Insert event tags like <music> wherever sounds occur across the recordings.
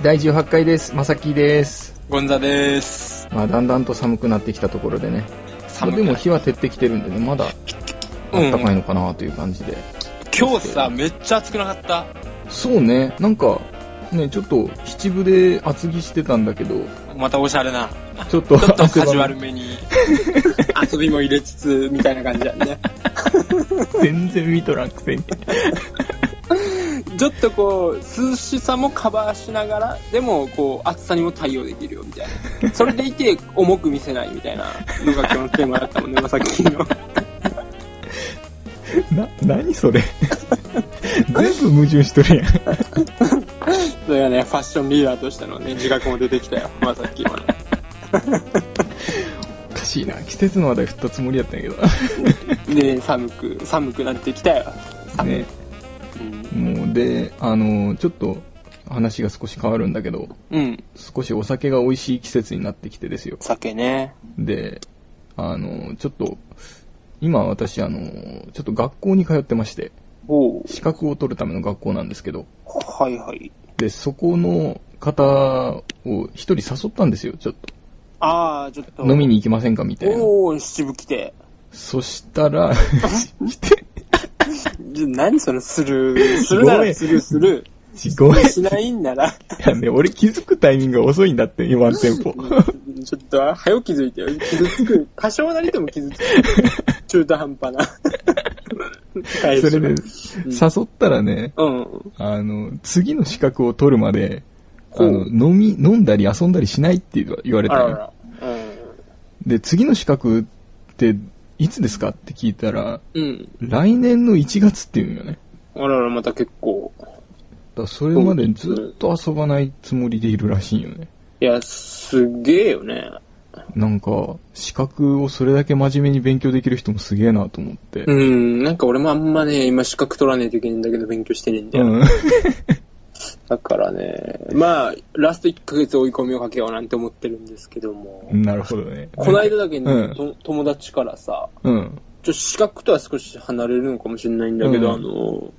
はい、第18回です。まさきです。ゴンザです。まあ、だんだんと寒くなってきたところでね。まあ寒でも日は照ってきてるんでね、まだうん暖かいのかなという感じで。今日さ、めっちゃ暑くなかった？そうね、なんか、ね、ちょっと七分で厚着してたんだけど、またおしゃれな。ちょっとちょっとカジュアルめに、遊びも入れつつ、みたいな感じだね。全然見とらんくせに。ちょっとこう、涼しさもカバーしながら、でもこう、暑さにも対応できるよ、みたいな。それでいて、重く見せないみたいなのが今日のテーマだったもんね、まさきの。<laughs> な、何それ全部矛盾しとるやん。それがね、ファッションリーダーとしてのね、自覚も出てきたよ、まさきはね。おかしいな。季節の話題振ったつもりやったんやけど。で、寒く、寒くなってきたよ。寒い。ね、うん。もうで、あの、ちょっと話が少し変わるんだけど、うん。少しお酒が美味しい季節になってきてですよ。酒ね。で、あの、ちょっと、今私、あの、ちょっと学校に通ってまして、資格を取るための学校なんですけど、はいはい。で、そこの方を一人誘ったんですよ、ちょっああ、ちょっと。と。飲みに行きませんかみたいな。おお七部来て。そしたら、<laughs> 来て、何そのスルー。するならスルーする。ごめん。いしないんなら。やね、俺気づくタイミングが遅いんだって、今のテンポ。ちょっと、早く気づいてよ。傷つく。多少なりとも傷つく。中途半端な。それで、誘ったらね、うん。あの、次の資格を取るまで、あの、飲み、飲んだり遊んだりしないって言われたのよ。あらら。で、次の資格って、いつですか？って聞いたら、うん。うん。来年の1月って言うんよね。あらら、また結構。だからそれまでずっと遊ばないつもりでいるらしいよね。いや、すげえよね。なんか、資格をそれだけ真面目に勉強できる人もすげえなと思って。うん。なんか俺もあんまね、今資格取らないといけないんだけど勉強してねえんだよ。うん。だからね、まあ、ラスト1ヶ月追い込みをかけようなんて思ってるんですけども。なるほどね。こないだだけに、うんと友達からさ、うん。ちょ資格とは少し離れるのかもしれないんだけど、うんあの、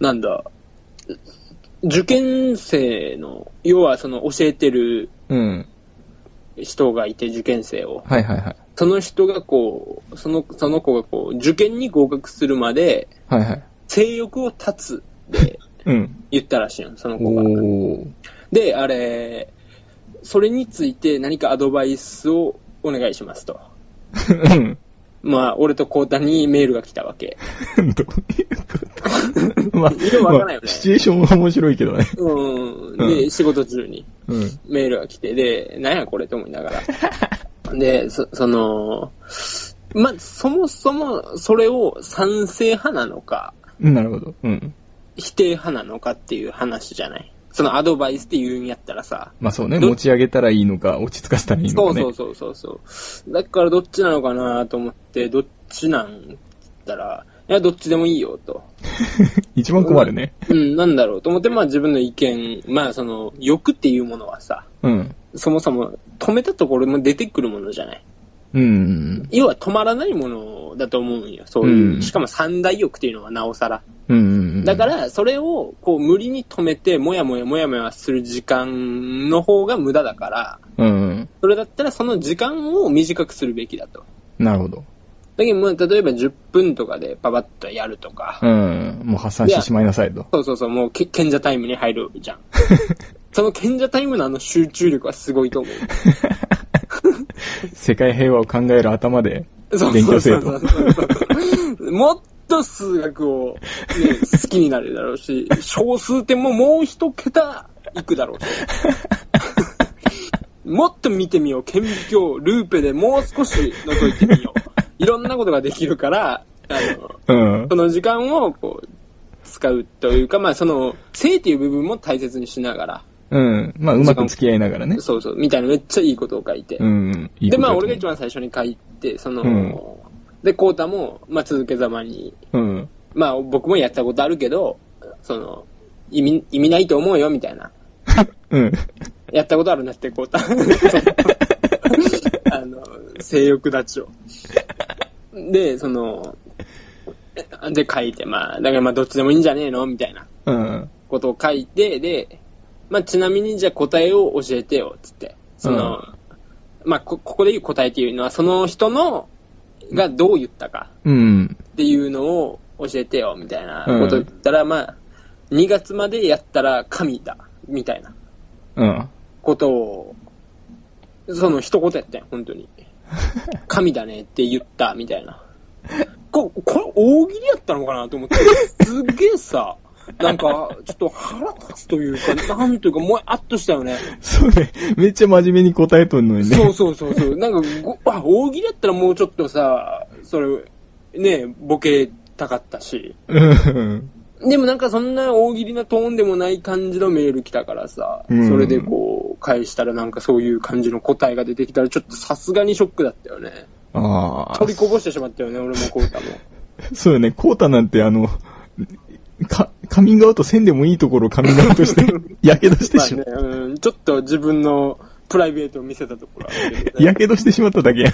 なんだ、受験生の、要はその教えてるうん。人がいて、受験生を。はいはいはい。その人がこう、その、その子がこう、受験に合格するまで、はいはい。性欲を断つってうん。言ったらしいの、そのお子が。ー。で、あれ、それについて何かアドバイスをお願いしますと。うん。まあ、俺とコータにメールが来たわけ。<laughs> どういうこと？まあ、色わからないよねまあシチュエーションは面白いけどね。うん。うで、仕事中にうん。メールが来て、で、なんやこれと思いながら。で、そ、その、まあ、そもそもそれを賛成派なのか、なるほど。うん。否定派なのかっていう話じゃない？そのアドバイスって言うんやったらさ、まあそうね、ど持ち上げたらいいのか、落ち着かせたらいいのかね。そうそうそうそうそう。だからどっちなのかなと思って、どっちなんって言ったら、いや、どっちでもいいよと。<laughs> 一番困るね。うん、なんだろうと思って、まあ自分の意見、まあその、欲っていうものはさ、うん。そもそも止めたところも出てくるものじゃない？うん。要は止まらないものだと思うんよ。そういう。うんしかも三大欲っていうのはなおさら。うんうん。だか、ら、それを、こう、無理に止めて、もやもやもやもやする時間の方が無駄だから、うん。それだったらその時間を短くするべきだと。なるほど。だけど、もう例えば10分とかでパパッとやるとか、うん。もう発散してしまいなさいと。そうそうそう、もうけ賢者タイムに入るじゃん。<laughs> その賢者タイムのあの集中力はすごいと思う。<laughs> 世界平和を考える頭で勉強せよと。<laughs> もっと数学を、ね、好きになるだろうし、<laughs> 小数点ももう一桁いくだろうし。<laughs> もっと見てみよう。顕微鏡、ルーペでもう少し覗いてみよう。いろんなことができるから、あの、うんそ。の時間をこう、使うというか、まあその、性っていう部分も大切にしながら、うん。まあ、うまく付き合いながらね。そうそう、みたいなめっちゃいいことを書いて。うん。いいで、まあ、俺が一番最初に書いて、その、うんで、コータも、まあ、続けざまに、うん。まあ、僕もやったことあるけど、その、意味、意味ないと思うよ、みたいな。<laughs> うん。やったことあるなって、コータ。<laughs> あの、性欲立ちを。で、その、で、書いて、まあ、だからまあ、どっちでもいいんじゃねえの？みたいなうん。ことを書いて、で、まあ、ちなみにじゃあ答えを教えてよ、つって。その、まあ、こ、ここで言う答えっていうのは、その人の、がどう言ったかうん。っていうのを教えてよ、みたいなこと言ったら、まあ、2月までやったら神だ、みたいなうん。ことを、その一言やったんよ、本当に。<laughs> 神だねって言った、みたいな。ここれ大喜利やったのかなと思って、すっげえさ、なんか、ちょっと腹立つというか、なんというか、もやっとしたよね。そうね。めっちゃ真面目に答えとんのにね。そうそうそうそう。なんかご、あ、大喜利やったらもうちょっとさ、それ、ね、ボケたかったし。うん。でもなんかそんな大喜利なトーンでもない感じのメール来たからさ、うんそれでこう、返したらなんかそういう感じの答えが出てきたらちょっとさすがにショックだったよね。ああ。取りこぼしてしまったよね、俺もコウタも。<laughs> そうよね。コータなんてあの、か、カミングアウトせんでもいいところをカミングアウトして、<laughs> やけどしてまあしまね、うん、ちょっと自分のプライベートを見せたところあるけど、ね。やけどしてしまっただけや。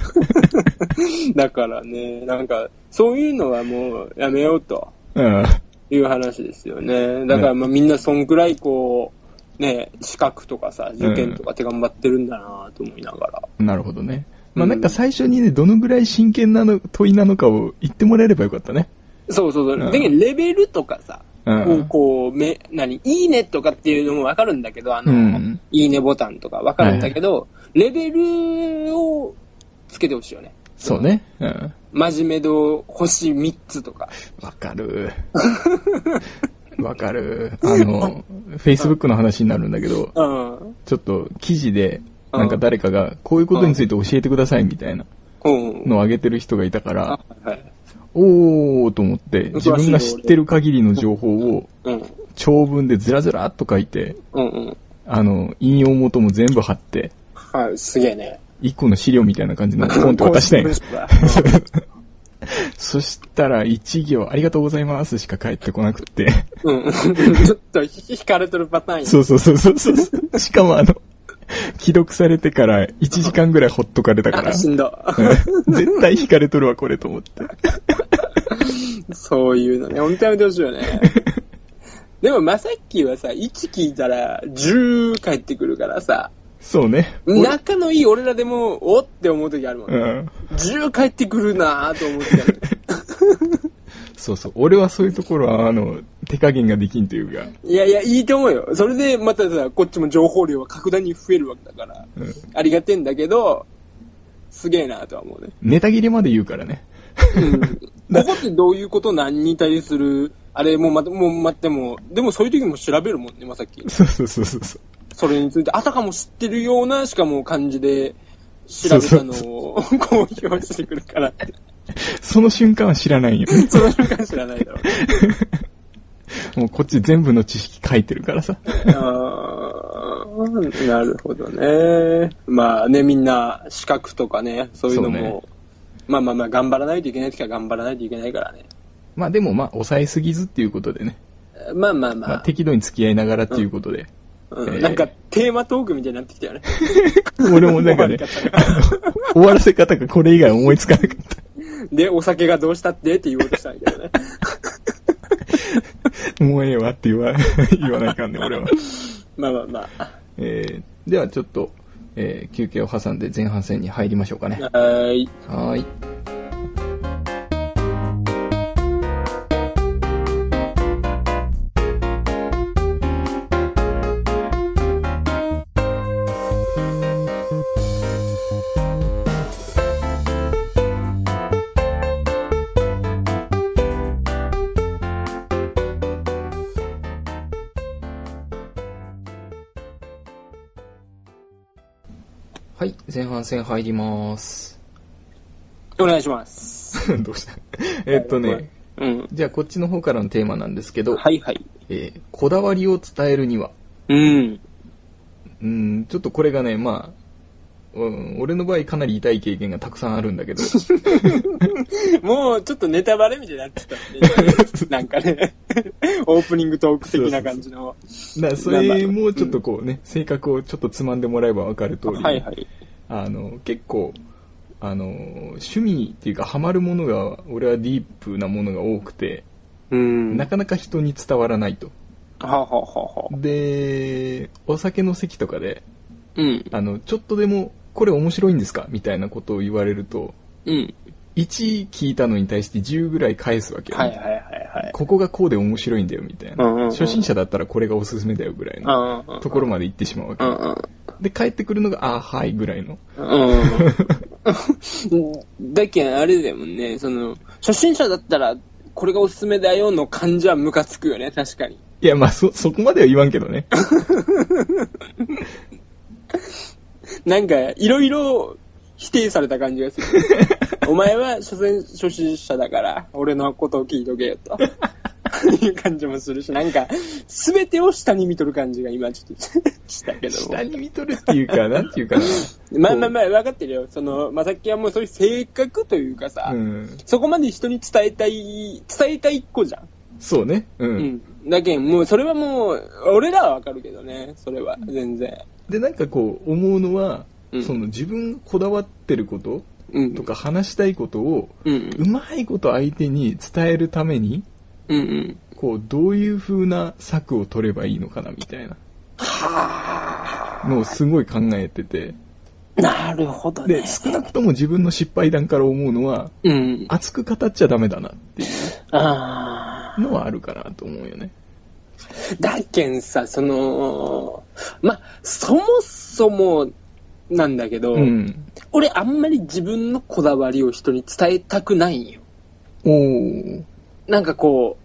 <laughs> だからね、なんか、そういうのはもうやめようとうん。いう話ですよね。だからまあみんなそんくらいこう、ね、資格とかさ、受験とかって頑張ってるんだなと思いながら。なるほどね。まあなんか最初にね、どのぐらい真剣なの問いなのかを言ってもらえればよかったね。そうそうそう。うんだけどレベルとかさ、うんこう、め、何、いいねとかっていうのもわかるんだけど、あの、うんいいねボタンとかわかるんだけど、レベルをつけてほしいよね。そうね。うん。真面目度星3つとか。わかる。わかる。あの、Facebook の話になるんだけど、うん。ちょっと記事で、なんか誰かが、こういうことについて教えてくださいみたいなうん。のを上げてる人がいたから、あはい。おーと思って、自分が知ってる限りの情報をうん。長文でずらずらっと書いて、うんうん。あの、引用元も全部貼って、はい、すげえね。一個の資料みたいな感じの <laughs> ポンって渡したんや文。章だ <laughs> そしたら一行ありがとうございますしか返ってこなくって。うん。<laughs> ちょっと引かれてるパターンや。そうそうそうそうそう。しかもあの、<laughs> 既読されてから1時間ぐらいほっとかれたからあ、、しんど。う <laughs> ん絶対引かれとるわ、これと思って。<laughs> そういうのね、本当やめてほしいよね。でも、まさっきはさ、1聞いたら10返ってくるからさ、そうね。俺仲のいい俺らでも、おって思う時あるもんね。うん。10返ってくるなぁと思って。そうそう。俺はそういうところは、あの、手加減ができんというか、いやいや、いいと思うよ。それで、またさ、こっちも情報量は格段に増えるわけだから、うんありがてんだけど、すげえなとは思うね。ネタ切れまで言うからね。うん。ここってどういうこと何に対する、あれ、もうまた、もう待っても、でもそういう時も調べるもんね、まさっき。そうそうそうそうそう。それについて、あたかも知ってるような、しかも漢字で調べたのを公表してくるから。その瞬間は知らないよ。その瞬間知らないだろうね。<laughs> もうこっち全部の知識書いてるからさ。あーなるほどね。まあね、みんな資格とかね、そういうのも、ねまあまあまあ、頑張らないといけない時は頑張らないといけないからね。まあでもまあ、抑えすぎずっていうことでね。まあまあまあ、まあ適度に付き合いながらっていうことで。うんえーなんかテーマトークみたいになってきたよね。<laughs> 俺もなんかね、<laughs> 終わらせ方がこれ以外思いつかなかった。で、お酒がどうしたって？って言おうとしたんだけどね。<laughs> もうええわって言わ、言わないかんね、俺は。<laughs> まあまあまあ。えー、ではちょっと、えー休憩を挟んで前半戦に入りましょうかね。はーい。はーい。はい、前半戦入ります。お願いします。どうした？<laughs> えっとね、うん。じゃあこっちの方からのテーマなんですけど、はいはい。えーこだわりを伝えるには、うん。うん、ちょっとこれがね、まあ、うん、俺の場合かなり痛い経験がたくさんあるんだけど、<laughs> もうちょっとネタバレみたいになってきたね。<laughs> なんかね、オープニングトーク的な感じの。だからそれもちょっとこうね、性格をちょっとつまんでもらえばわかる通り、はいはい。あの、結構、あの、趣味っていうかハマるものが、俺はディープなものが多くて、うん。なかなか人に伝わらないと。はあ、はあはあはあ、で、お酒の席とかで、うん。あの、ちょっとでも、これ面白いんですか？みたいなことを言われると、うん。1聞いたのに対して10ぐらい返すわけよ、ねはいはいはいはい。ここがこうで面白いんだよ、みたいな。うんうんうん初心者だったらこれがおすすめだよ、ぐらいのところまで行ってしまうわけ。うんうん。で、帰ってくるのが、あーはい、ぐらいの。うん。だけん、あれだもんね、その、初心者だったら、これがおすすめだよの感じはムカつくよね、確かに。いや、まあ、そ、そこまでは言わんけどね。<laughs> なんか、いろいろ否定された感じがする。<laughs> お前は、所詮初心者だから、俺のことを聞いとけよ、と。いう感じもするし、なんか、すべてを下に見とる感じが今ちょっとしたけども。下に見とるっていうか、なんていうかな。<laughs> まあまあまあ、分かってるよ。その、まさっきはもうそういう性格というかさ、うん。そこまで人に伝えたい、伝えたい一個じゃん。そうね。う。うんん。だけん、もうそれはもう、俺らはわかるけどね、それは、全然。で、なんかこう、思うのは、うんその自分がこだわってることうん。とか話したいことを、うまいこと相手に伝えるために、うんうん。こう、どういう風な策を取ればいいのかな、みたいなのをすごい考えてて。なるほどねで、。少なくとも自分の失敗談から思うのは、うん。熱く語っちゃダメだなっていあうのはあるかなと思うよね。ーだけんさ、その、ま、そもそもなんだけど、うん。俺あんまり自分のこだわりを人に伝えたくないんよ。おー。なんかこ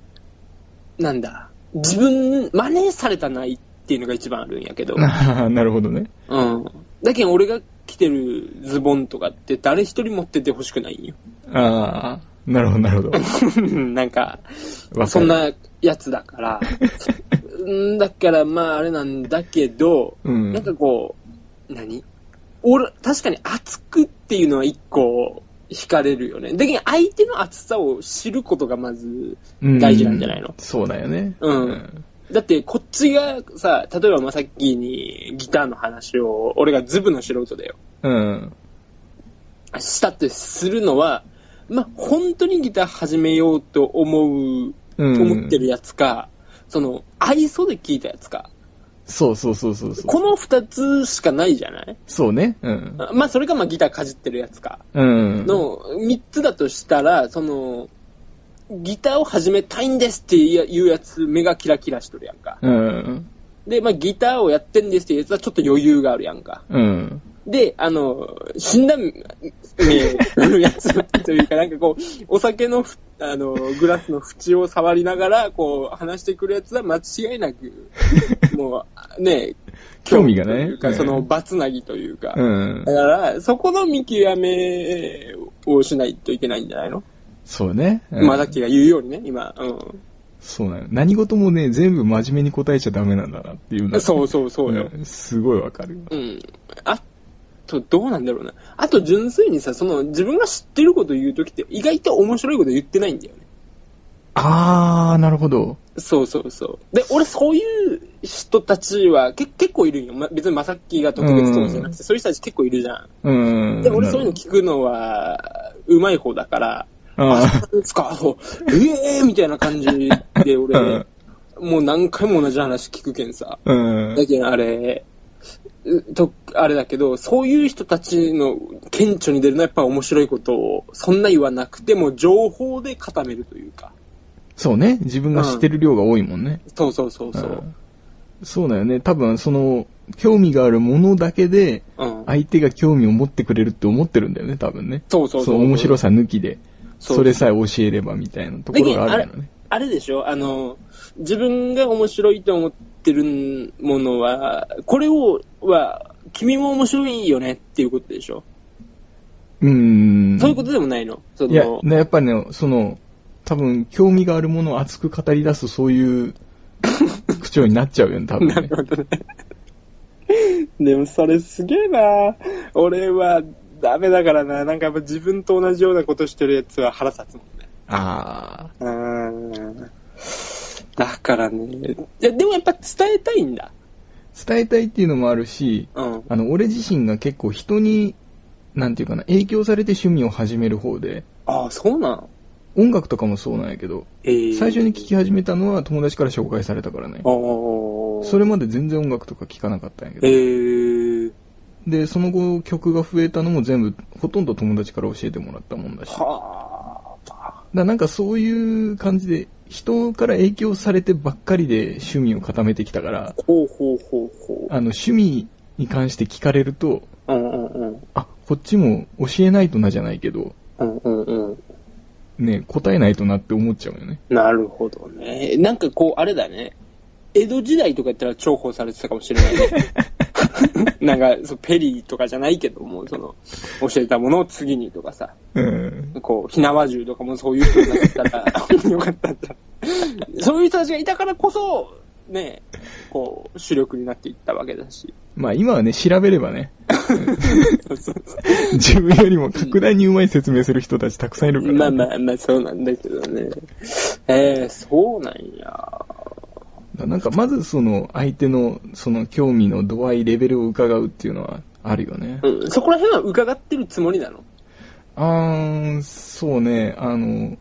う、なんだ、自分、真似されたないっていうのが一番あるんやけど、<laughs> なるほどね。うん。だけど俺が着てるズボンとかって誰一人持ってて欲しくないんよ。ああ、なるほど、なるほど。<laughs> なんか、そんなやつだから。う <laughs> んだからまああれなんだけど、うんなんかこう、何？俺、確かに熱くっていうのは一個惹かれるよね。だけど相手の熱さを知ることがまず大事なんじゃないの、うんそうだよね。うんだってこっちがさ、例えばまあさっきにギターの話を、俺がズブの素人だよ。うん。したってするのは、まあ本当にギター始めようと思う、うん。思ってるやつか、その、愛想で聞いたやつか。そうそうそうそうそう。この二つしかないじゃない？そうね。うん。あまあそれかまあギターかじってるやつか。うん。の三つだとしたら、その、ギターを始めたいんですっていうやつ、目がキラキラしとるやんか。うん。で、まあギターをやってんですっていうやつはちょっと余裕があるやんか。うん。で、あの、死んだ目のやつというか、なんかこう、お酒のふ、あの、グラスの縁を触りながら、こう、話してくるやつは間違いなく、もう、ね、<laughs> 興味がねその、バツナギというか。うんだ。から、そこの見極めをしないといけないんじゃないの、そうね。うんまあ、さっきが言うようにね、今。うそうなの。何事もね、全部真面目に答えちゃダメなんだなっていうのん。はそうそうそうよ。んすごいわかる。うん。あと、どうなんだろうな。あと、純粋にさ、その、自分が知ってること言うときって、意外と面白いこと言ってないんだよね。あー、なるほど。そうそうそう。で、俺そういう人たちはけ結構いるんよ。ま、別にまさっきが特別とかじゃなくて、そういう人たち結構いるじゃん。うん。で、俺そういうの聞くのは、うまい方だから、あそうですか、そう、ええー、みたいな感じで俺、うんもう何回も同じ話聞くけんさ。ーうん。だけどあれ、うと、あれだけど、そういう人たちの顕著に出るのはやっぱ面白いことを、そんな言わなくても情報で固めるというか。そうね。自分が知ってる量が多いもんね。そうそうそうそう。んそうだよね。多分、その、興味があるものだけで、うん。相手が興味を持ってくれるって思ってるんだよね、多分ね。そうそうそう。の面白さ抜きで、そうそれさえ教えればみたいなところがあるよね。あれでしょ？あの、自分が面白いと思ってるものは、これを、は、君も面白いよねっていうことでしょ、うーん。そういうことでもないの？その、いや、ねやっぱりね、その、多分、興味があるものを熱く語り出す、そういう <laughs> 口調になっちゃうよね、多分ねなる。ほどね。<laughs> でもそれすげえな俺はダメだからな。なんかやっぱ自分と同じようなことしてるやつは腹立つもんね。あうーん。だからね。いや、でもやっぱ伝えたいんだ。ー伝えたいっていうのもあるし、うん。あの、俺自身が結構人に、なんていうかな、影響されて趣味を始める方で、ああ、そうなん音楽とかもそうなんやけど、えー、最初に聴き始めたのは友達から紹介されたからね。おそれまで全然音楽とか聴かなかったんやけえど。ー、で、その後曲が増えたのも全部、ほとんど友達から教えてもらったもんだし。だなんかそういう感じで、人から影響されてばっかりで趣味を固めてきたから、ほうほうほうほあの趣味に関して聞かれると、う。うんうんうん。あ、こっちも教えないとなじゃないけど、うんうんうん。ね、答えないとなって思っちゃうよね。なるほどね。なんかこう、あれだね。江戸時代とかやったら重宝されてたかもしれないね。<laughs> <laughs> なんか、そうペリーとかじゃないけども、その、教えたものを次にとかさ、うん。こう、火縄銃とかもそういう人になったら、<laughs> よかったんだ。そういう人たちがいたからこそ、ね、こう、主力になっていったわけだし。まあ今はね、調べればね、<laughs> 自分よりも格段にうまい説明する人たちたくさんいるから、まあまあまあ、そうなんだけどね。えー、そうなんや。なんかまずその相手のその興味の度合い、レベルを伺うっていうのはあるよね。うん、そこら辺は伺ってるつもりなの？あー、そうね、あの、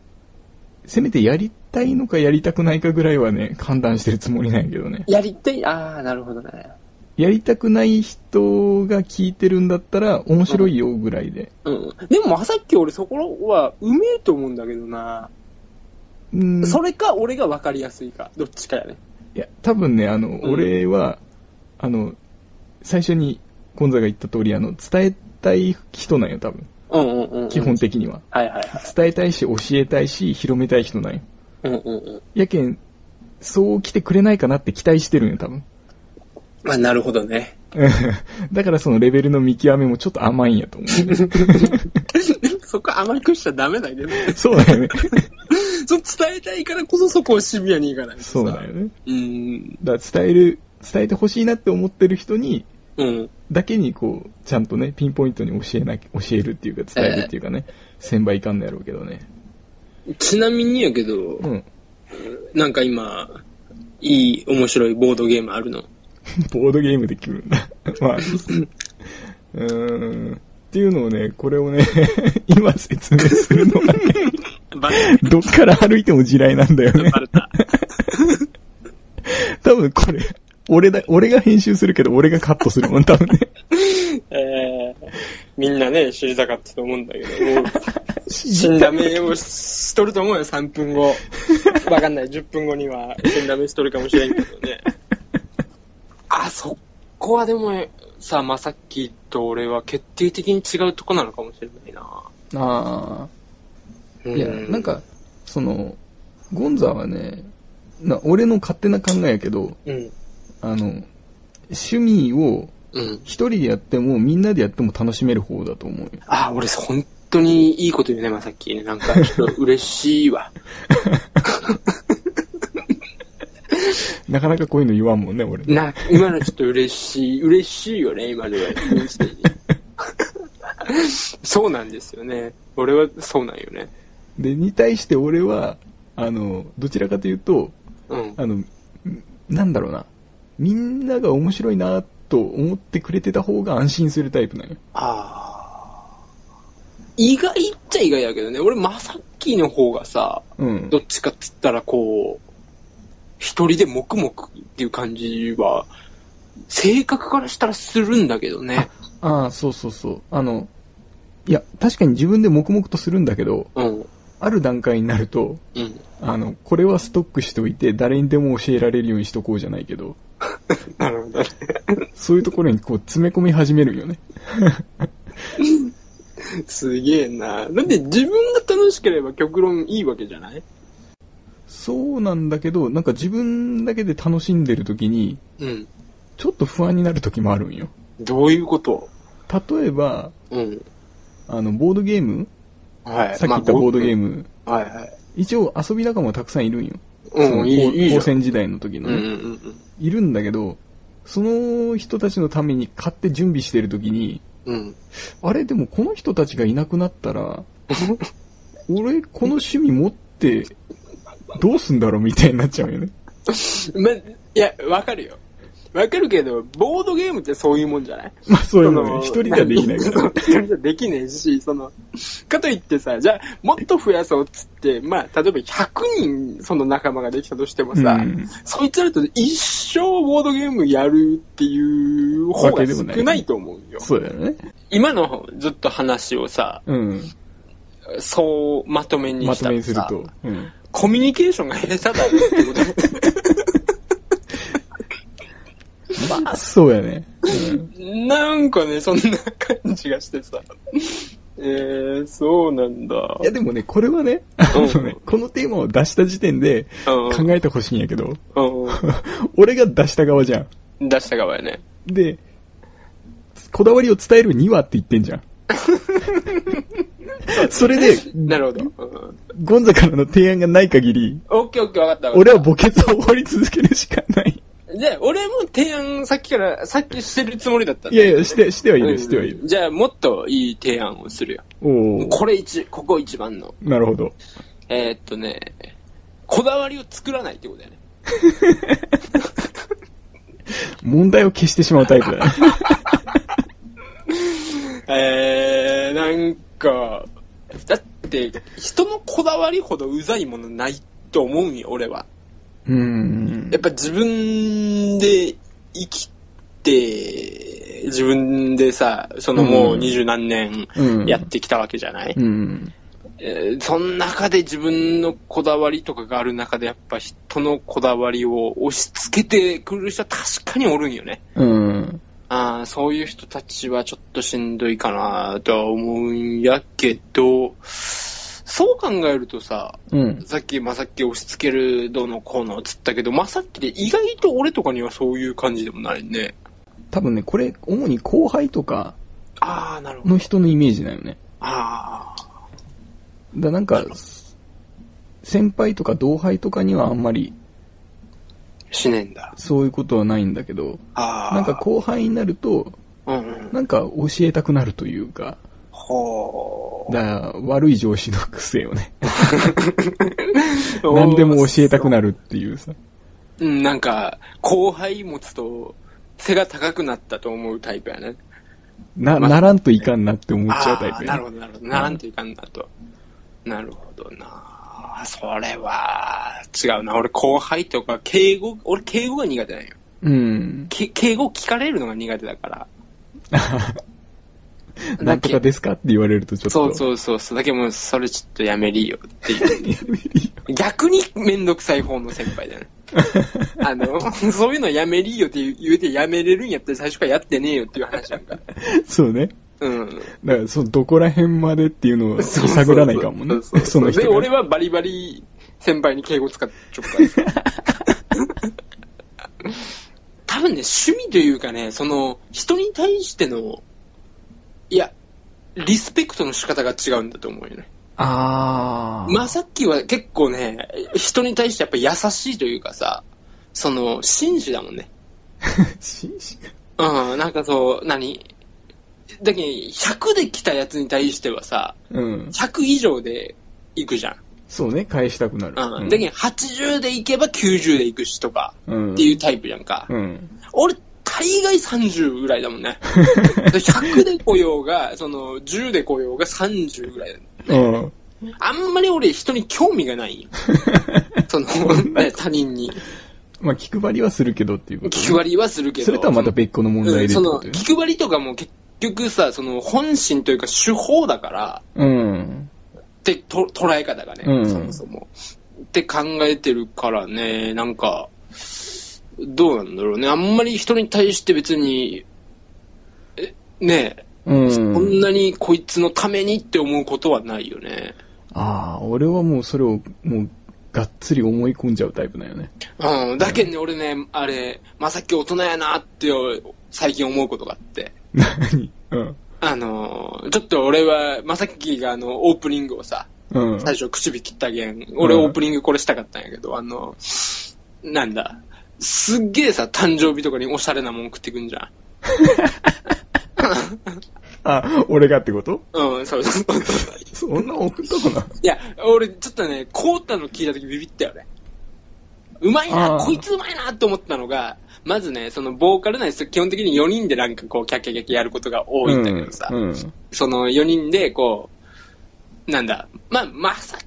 せめてやりたいのかやりたくないかぐらいはね、判断してるつもりなんやけどね。やりたい、ああ、なるほどね。やりたくない人が聞いてるんだったら面白いよぐらいで。うん。でも、さっき俺そこは、うめえと思うんだけどな。うん。それか、俺が分かりやすいか。どっちかやね。いや、多分ね、あの、ん俺は、あの、最初にゴンザが言った通り、あの、伝えたい人なんよ、多分。うんうんうんうん。基本的には。はいはいはい。伝えたいし、教えたいし、広めたい人なんよ。うんうんうん。やけん、そう来てくれないかなって期待してるんよ、多分。まあ、なるほどね。<laughs> だからそのレベルの見極めもちょっと甘いんやと思 <laughs> そこ甘くしちゃダメだけど。う。<laughs> そうだよね。<laughs> そう伝えたいからこそそこをシビアにいかないそうだよね。うん。だ伝える、伝えてほしいなって思ってる人に、うん。だけにこう、ちゃんとね、ピンポイントに教えなき、教えるっていうか伝えるっていうかね、千倍いかんのやろうけどね。ちなみにやけど、うん。なんか今、いい面白いボードゲームあるの？<laughs> ボードゲームで来るんだ。まあ、うーん。っていうのをね、これをね、<laughs> 今説明するのはね、どっから歩いても地雷なんだよね。多分これ、俺だ、俺が編集するけど俺がカットするもん、多分ね。えー、みんなね、知りたかったと思うんだけど、もう、死んだ目をしとると思うよ、3分後。わかんない、10分後には死んだ目しとるかもしれんけどね。あ、そこはでも、さ、まさっきと俺は決定的に違うとこなのかもしれないな。あうあ。いや、なん、か、その、ゴンザはね、な俺の勝手な考えやけど、うん。あの、趣味をうん。一人でやってもみんなでやっても楽しめる方だと思うよ。あ、俺本当にいいこと言うね、まさっきね。なんか、ちょっと嬉しいわ。<laughs> <laughs> なかなかこういうの言わんもんね、俺。な、今のちょっと嬉しい、嬉しいよね、今のは。<laughs> そうなんですよね。俺はそうなんよね。で、に対して俺は、あの、どちらかというと、うん。あの、んなんだろうな。みんなが面白いなと思ってくれてた方が安心するタイプなんよ。ああ。意外っちゃ意外だけどね。俺、まさっきの方がさ、うんど。っちかっつったらこう、一人で黙々っていう感じは、性格からしたらするんだけどね。ああ、そうそうそう。あの、いや、確かに自分で黙々とするんだけど、うん。ある段階になると、うん。あの、これはストックしておいて、誰にでも教えられるようにしとこうじゃないけど、<laughs> なるほどね。そういうところにこう詰め込み始めるよね。<laughs> すげえな。だって自分が楽しければ極論いいわけじゃない？そうなんだけど、なんか自分だけで楽しんでる時に、うん。ちょっと不安になる時もあるんよ。どういうこと？例えば、うん。あの、ボードゲーム？はい。さっき言ったボードゲーム。ム、はいはい。一応遊び仲間はたくさんいるんよ。うんそのいいいいじゃん高専時代の時のね、うんうんうんいるんだけど、その人たちのために買って準備してる時に、うん。うん。あれ？でもこの人たちがいなくなったら、俺この趣味持ってどうすんだろうみたいになっちゃうよね。ま、いや、わかるよ。わかるけど、ボードゲームってそういうもんじゃない？まあそういうそののね、一人ではできないから。<laughs> 一人じゃできねえし、その、かといってさ、じゃあ、もっと増やそうっつって、まあ、例えば100人その仲間ができたとしてもさ、うんそいつらと一生ボードゲームやるっていう方が少ないと思うよ。そうだよね。今のずっと話をさ、うん。そうまとめにまとしたらさ、めにすると。うん。コミュニケーションが下手だよってことまあ、そうやね。なんかね、そんな感じがしてさ。えー、そうなんだ。いやでもね、これはね、あのね、このテーマを出した時点でうん考えてほしいんやけど、う俺が出した側じゃん。ん。出した側やね。で、こだわりを伝えるにはって言ってんじゃん。<laughs> <laughs> それで、<laughs> なるほど。うんゴンザからの提案がない限り、オッケーオッケーわかった。俺は墓穴を掘り続けるしかない。じゃあ、俺も提案さっきから、さっきしてるつもりだったんだいやいや、して、してはいる、してはいる。うんじゃあ、もっといい提案をするよ。おお。これ一、ここ一番の。なるほど。えーっとね、こだわりを作らないってことだよね。<laughs> 問題を消してしまうタイプだね。えー、なんか、だって、人のこだわりほどうざいものないと思うんよ、俺は。うーんやっ。ぱ自分で生きて、自分でさ、そのもう二十何年うんやってきたわけじゃない、うん。えーその中で自分のこだわりとかがある中でやっぱ人のこだわりを押し付けてくる人は確かにおるんよね。うん。あーそういう人たちはちょっとしんどいかなとは思うんやけど、そう考えるとさ、うん。さっきまさっき押し付けるどうのこうのっつったけど、まさっきで意外と俺とかにはそういう感じでもないね。多分ね、これ、主に後輩とかああ、なるほど。の人のイメージだよね。ああ、だなんか、先輩とか同輩とかにはあんまりしねえんだ。そういうことはないんだけど。なんか後輩になると、うんうん。なんか教えたくなるというか、ほだ悪い上司の癖をね、う。<laughs> 何でも教えたくなるっていうさ。うん、なんか、後輩持つと、背が高くなったと思うタイプやね。な、まならんといかんなって思っちゃうタイプやね。なるほど、なるほど。ならんといかんなと。なるほどな。それは、違うな。俺、後輩とか、敬語、俺、敬語が苦手なんよ。うん。け敬語聞かれるのが苦手だから。<laughs> なんとかですかって言われるとちょっと。そうそうそうそう。だけどもう、それちょっとやめりよっていう。<laughs> 逆にめんどくさい方の先輩だね。<laughs> あの、そういうのやめりよって言うてやめれるんやったら最初からやってねえよっていう話なんか。そうね。うん。だから、その、どこら辺までっていうのを <laughs> 探らないかもね。そで。俺はバリバリ先輩に敬語使っちゃうからさ。<laughs> 多分ね、趣味というかね、その、人に対しての、いや、リスペクトの仕方が違うんだと思うよね。あー。まさっきは結構ね、人に対してやっぱ優しいというかさ、その、紳士だもんね。<laughs> 紳士うん、なんかそう、何？だけど、100で来たやつに対してはさ、うん。100以上で行くじゃん。そうね、返したくなる。うん。だけど、80で行けば90で行くしとか、うん。っていうタイプじゃんか。うん。俺、大概30ぐらいだもんね。<laughs> 100で来ようが、その、10で来ようが30ぐらいだうん。あんまり俺人に興味がないよ。<laughs> その、ね他人に。まあ、気配りはするけどっていうことね、気配りはするけど。それとはまた別個の問題でその。気配りとかも結局さ、その、本心というか手法だから、うん。ってと捉え方がね、うんそもそも。って考えてるからね、なんか、どうなんだろうね。あんまり人に対して別に、え、ねえ、うん。こんなにこいつのためにって思うことはないよね。ああ、俺はもうそれを、もう、がっつり思い込んじゃうタイプだよね。うん。だけどね、俺ね、あれ、まさっき大人やなって最近思うことがあって。<laughs> 何？うん。あのー、ちょっと俺は、まさっきがあの、オープニングをさ、うん。最初唇切ったげん、俺うんオープニングこれしたかったんやけど、あの、なんだ、すっげえさ、誕生日とかにおしゃれなもん食ってくんじゃ <laughs> あ、俺がってこと？ん。うん、そうそうそう。そんな送ったかないや、俺ちょっとね、凍ったの聞いた時ビビったよね。うまいな、こいつうまいなって思ったのが、まずね、そのボーカルなんですよ。基本的に4人でなんかこう、キャッキャキャッキャやることが多いんだけどさ、うん。うんその4人でこう、なんだ、まあ、まさ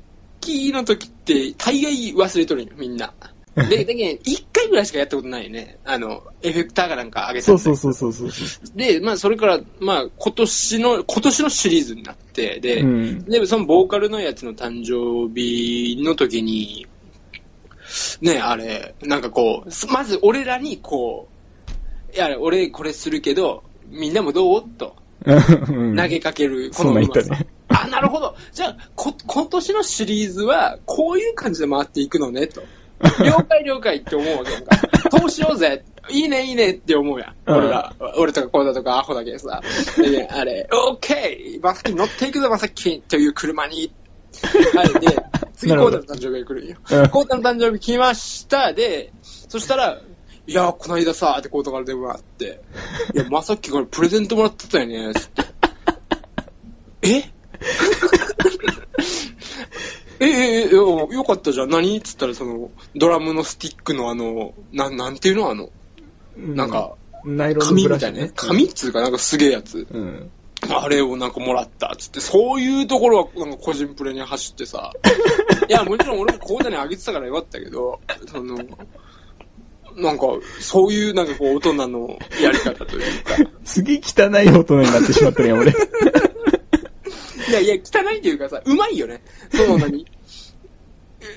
きの時って大概忘れとるんよ、みんな。<laughs> で、だけど、1回ぐらいしかやったことないよね。あの、エフェクターがなんか上げたそうそうそうそうそう。で、まあ、それから、まあ、今年の、今年のシリーズになって、で、うんで、そのボーカルのやつの誕生日の時に、ね、あれ、なんかこう、まず俺らにこう、いや、俺これするけど、みんなもどう？とうん投げかける、そんなん言ったねあ、なるほど。じゃあ、こ、今年のシリーズは、こういう感じで回っていくのね、と。<laughs> 了解了解って思うわけやんか。そうしようぜ？いいねいいねって思うやん。うん俺ら。俺とかコーダとかアホだけどさ。であれ、オッケーまさき乗っていくぞまさきという車に。はい、で、次コーなるほどダの誕生日が来るんよ。うんコーダの誕生日来ました。で、そしたら、いや、この間さ、ってコーダから電話あって、<laughs> いや、まさきからプレゼントもらってたよね、つって。え？<laughs> え、え、え、よよかったじゃん。何？っつったら、その、ドラムのスティックのあの、なん、なんていうの？あの、なんか、ナイロンの紙ブラシねみたいなね。。紙っつうか、なんかすげえやつ。うん。あれをなんかもらったっつって、そういうところはなんか個人プレに走ってさ。<laughs> いや、もちろん俺もコーダにあげてたからよかったけど、その、なんか、そういうなんかこう大人のやり方というか。すげえ汚い大人になってしまったね、俺。<laughs> いやいや、汚いというかさ、うまいよね。その何？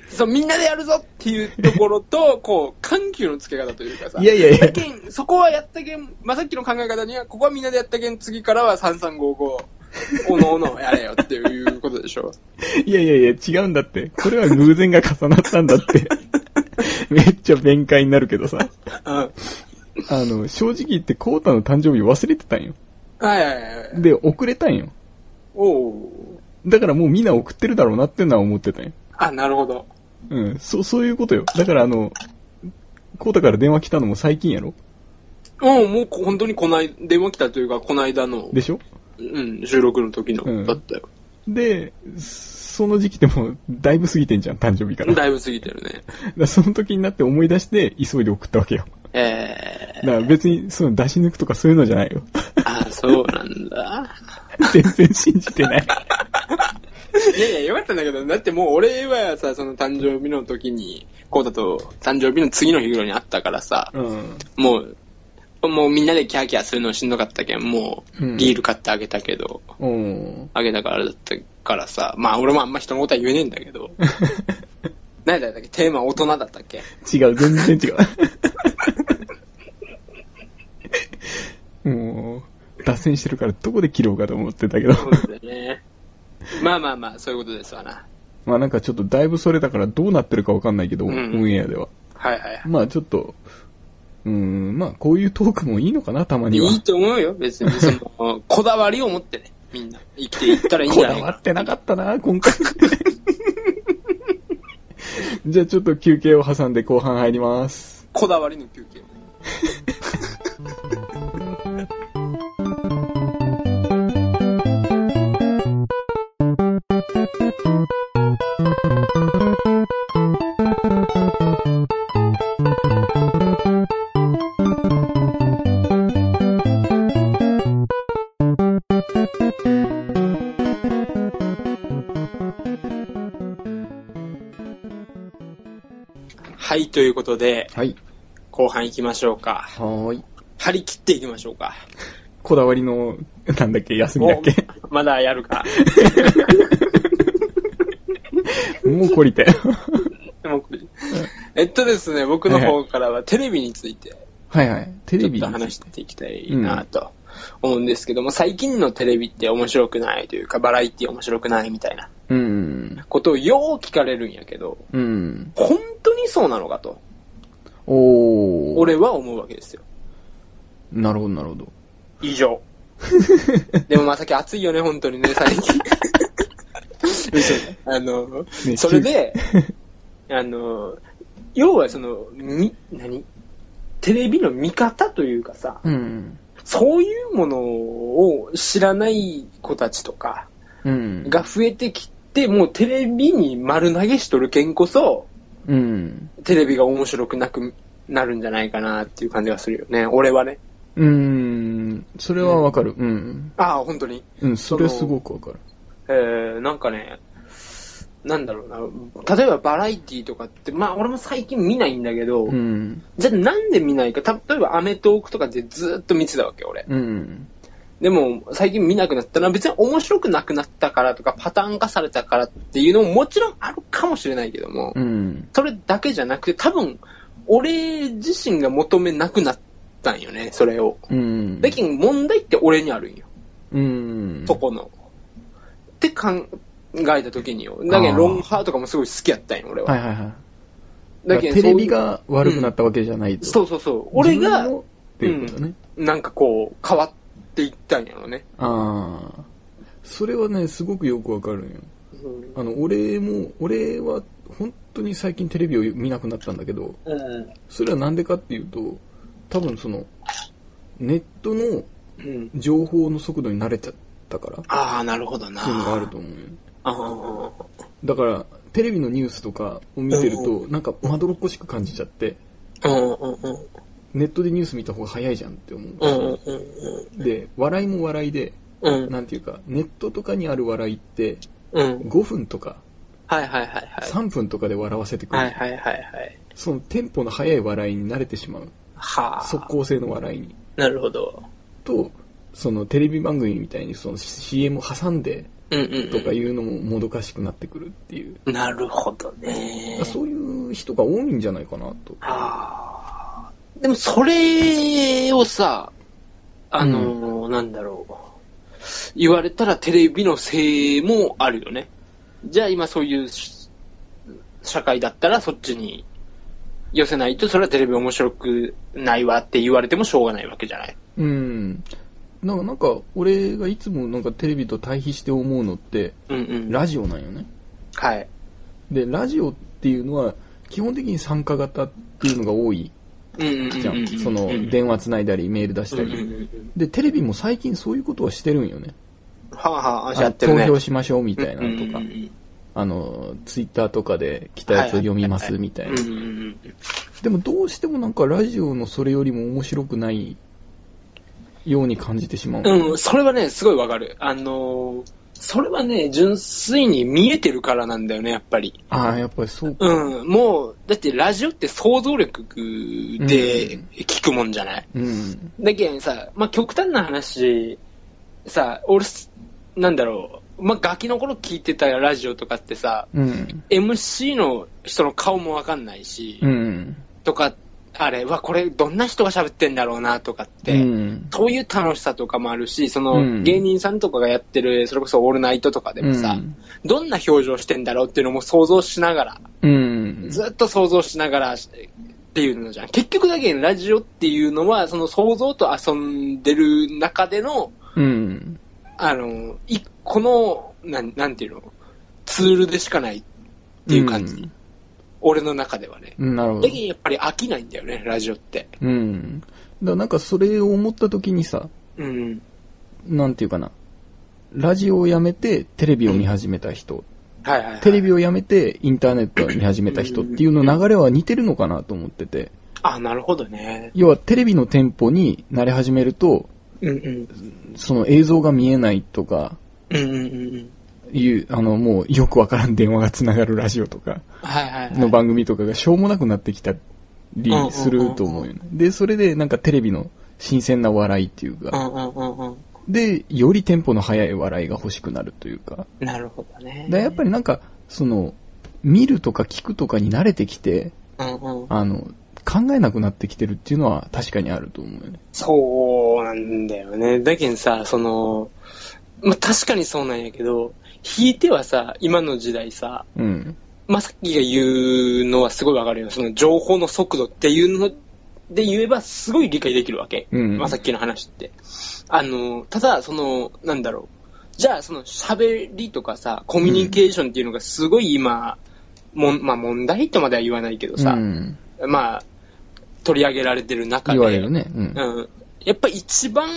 そう、みんなでやるぞっていうところと、こう、緩急のつけ方というかさ。いやいやいやそこはやったけん、まあ、さっきの考え方には、ここはみんなでやったけん、次からは3355、おのおのやれよっていうことでしょ。いやいやいや、違うんだって。これは偶然が重なったんだって。<laughs> めっちゃ弁解になるけどさ。うん。あの、正直言ってコータの誕生日忘れてたんよ。はいはいはい。で、遅れたんよ。おうだからもうみんな送ってるだろうなってのは思ってたんよ。あ、なるほど。うん、そ、そういうことよ。だからあの、コータから電話来たのも最近やろ？うん、もうこ本当にこない、電話来たというか、こないだの、でしょ？うん、収録の時の、うんだったよ。で、その時期でもだいぶ過ぎてんじゃん、誕生日から。だいぶ過ぎてるね。らその時になって思い出して急いで送ったわけよ。えだから別にその出し抜くとかそういうのじゃないよ。ー、あ、そうなんだ。<laughs> 全然信じてない。いやいや、よかったんだけど、だってもう俺はさ、その誕生日の時に、こうだと誕生日の次の日ぐらいに会ったからさ、うん。もう、もうみんなでキャーキャーするのしんどかったけん、もううんビール買ってあげたけど、うん。あげたからだったからさ、まあ俺もあんま人のことは言えねえんだけど、<laughs> 何だったっけテーマ大人だったっけ？違う、全然違う。<laughs> もう、脱線してるからどこで切ろうかと思ってたけど。そうだよね。<laughs> まあまあまあ、そういうことですわな。まあなんかちょっとだいぶそれだからどうなってるかわかんないけど、うんオンエアでは。はいはいはい。まあちょっと、うーん、まあこういうトークもいいのかな、たまには。いいと思うよ、別に。<laughs> その、こだわりを持ってね、みんな。生きていったらいいんじこゃないかだわってなかったな、今回。<laughs> じゃあちょっと休憩を挟んで後半入ります。こだわりの休憩。はい、ということで、はい。後半行きましょうか。はーい。張り切っていきましょうか。こだわりの、なんだっけ、休みだっけ？おまだやるか。<laughs> もう懲りて。もうこれえっとですね、僕の方からはテレビについてはいはい。テレビにちょっと話していきたいなと思うんですけども、最近のテレビって面白くないというか、バラエティ面白くないみたいなうん。ことをよう聞かれるんやけど、うん。本当にそうなのかと、おー。俺は思うわけですよ。なるほど、なるほど。以上。<laughs> でもまあさっき暑いよね、本当にね、最近。あの、ねそれで、あの、要はその、み、何？テレビの見方というかさ、うん。そういうものを知らない子たちとかうん。が増えてきて、もうテレビに丸投げしとるけんこそ、うん。テレビが面白くなくなるんじゃないかなっていう感じがするよね。俺はね。うーん、それはわかる。うん。ああ、本当に。うん、それはすごくわかる。えー、なんかね、なんだろうな。例えばバラエティとかって、まあ俺も最近見ないんだけど、うん。じゃあなんで見ないか。た例えばアメトークとかでずーっと見てたわけ、俺。うん。でも、最近見なくなったのは別に面白くなくなったからとか、パターン化されたからっていうのももちろんあるかもしれないけども、うん。それだけじゃなくて、多分、俺自身が求めなくなったんよね、それを。うん。だけど問題って俺にあるんよ、うん。そこの。って考えた時によ。だけど、ロンハーとかもすごい好きやったんよ、俺は。はいはいはい。だけどテレビが悪くなったわけじゃないと。そうそうそう。俺がっていうことね。なんかこう、変わっていったんやろね。ああ。それはね、すごくよくわかるんよ。あの、俺も、俺は本当に最近テレビを見なくなったんだけど、うん。それはなんでかっていうと、多分その、ネットのうん。情報の速度に慣れちゃったからっああ、なるほどな。ていうのがあると思うよ。あだから、テレビのニュースとかを見てると、なんかまどろっこしく感じちゃって、あ。うんうんうん。ネットでニュース見た方が早いじゃんって思う。で、笑いも笑いで、うん。なんていうか、ネットとかにある笑いって、うん。5分とかはいはいはいはい。3分とかで笑わせてくれる。はいはいはいはい。そのテンポの速い笑いに慣れてしまう。はあ。速攻性の笑いに。なるほど。と、そのテレビ番組みたいにその CM を挟んでとかいうのももどかしくなってくるっていう。うん。なるほどね。そういう人が多いんじゃないかなと。はあ。でもそれをさ、あのーなんだろう。言われたらテレビのせいもあるよね。じゃあ今そういうし社会だったらそっちに寄せないとそれはテレビ面白くないわって言われてもしょうがないわけじゃない。うん。なんか、なんか、俺がいつもなんかテレビと対比して思うのって、うんうん。ラジオなんよね。はい。で、ラジオっていうのは、基本的に参加型っていうのが多い。じゃん。その、電話つないだり、メール出したり。で、テレビも最近そういうことはしてるんよね。はあはあ、やってるね。投票しましょうみたいなとか、あの、ツイッターとかで来たやつを読みますみたいな。でもどうしてもなんかラジオのそれよりも面白くないように感じてしまう。うん、それはね、すごいわかる。あのーそれはね、純粋に見えてるからなんだよね、やっぱり。ああ、やっぱりそうか。うん。もう、だってラジオって想像力でうん聞くもんじゃない、うん。だけどさ、まあ、極端な話、さ、俺す、なんだろう、まあ、ガキの頃聞いてたラジオとかってさ、うん。MC の人の顔もわかんないし、うん。とか、あれ、わ、これどんな人が喋ってんだろうなとかって、うん。そういう楽しさとかもあるし、そうんの芸人さんとかがやってる、それこそオールナイトとかでもさ、うんどんな表情してんだろうっていうのも想像しながら、うん。ずっと想像しながらっていうのじゃん。結局だけどラジオっていうのは、その想像と遊んでる中での、うん。あの、一個の、なん、なんていうの、ツールでしかないっていう感じ。俺の中ではね。うん。なるほどやっぱり飽きないんだよね、ラジオって。うん。だからなんかそれを思った時にさ、うん。なんていうかな。ラジオをやめてテレビを見始めた人、はいはい、はい。テレビをやめてインターネットを見始めた人っていうの流れは似てるのかなと思ってて、あ、なるほどね。要はテレビのテンポに慣れ始めると、うんうん。その映像が見えないとか、うんうんうんうん。いう、あの、もうよくわからん電話がつながるラジオとか。の番組とかがしょうもなくなってきたりすると思うよね。で、それでなんかテレビの新鮮な笑いっていうか。で、よりテンポの速い笑いが欲しくなるというか、なるほどね。でやっぱりなんか、その、見るとか聞くとかに慣れてきて、うんうん。あの、考えなくなってきてるっていうのは確かにあると思うよね。そうなんだよね。だけどさ、その、まあ、確かにそうなんやけど、引いてはさ、今の時代さ、うん。まあ、さっきが言うのはすごいわかるよ。その情報の速度っていうので言えばすごい理解できるわけ。うんまあ、さっきの話って。あの、ただ、その、なんだろう。じゃあ、その喋りとかさ、コミュニケーションっていうのがすごい今、もん、まあ問題とまでは言わないけどさ、うん。まあ、取り上げられてる中で。言われるね。うん。うん。やっぱ一番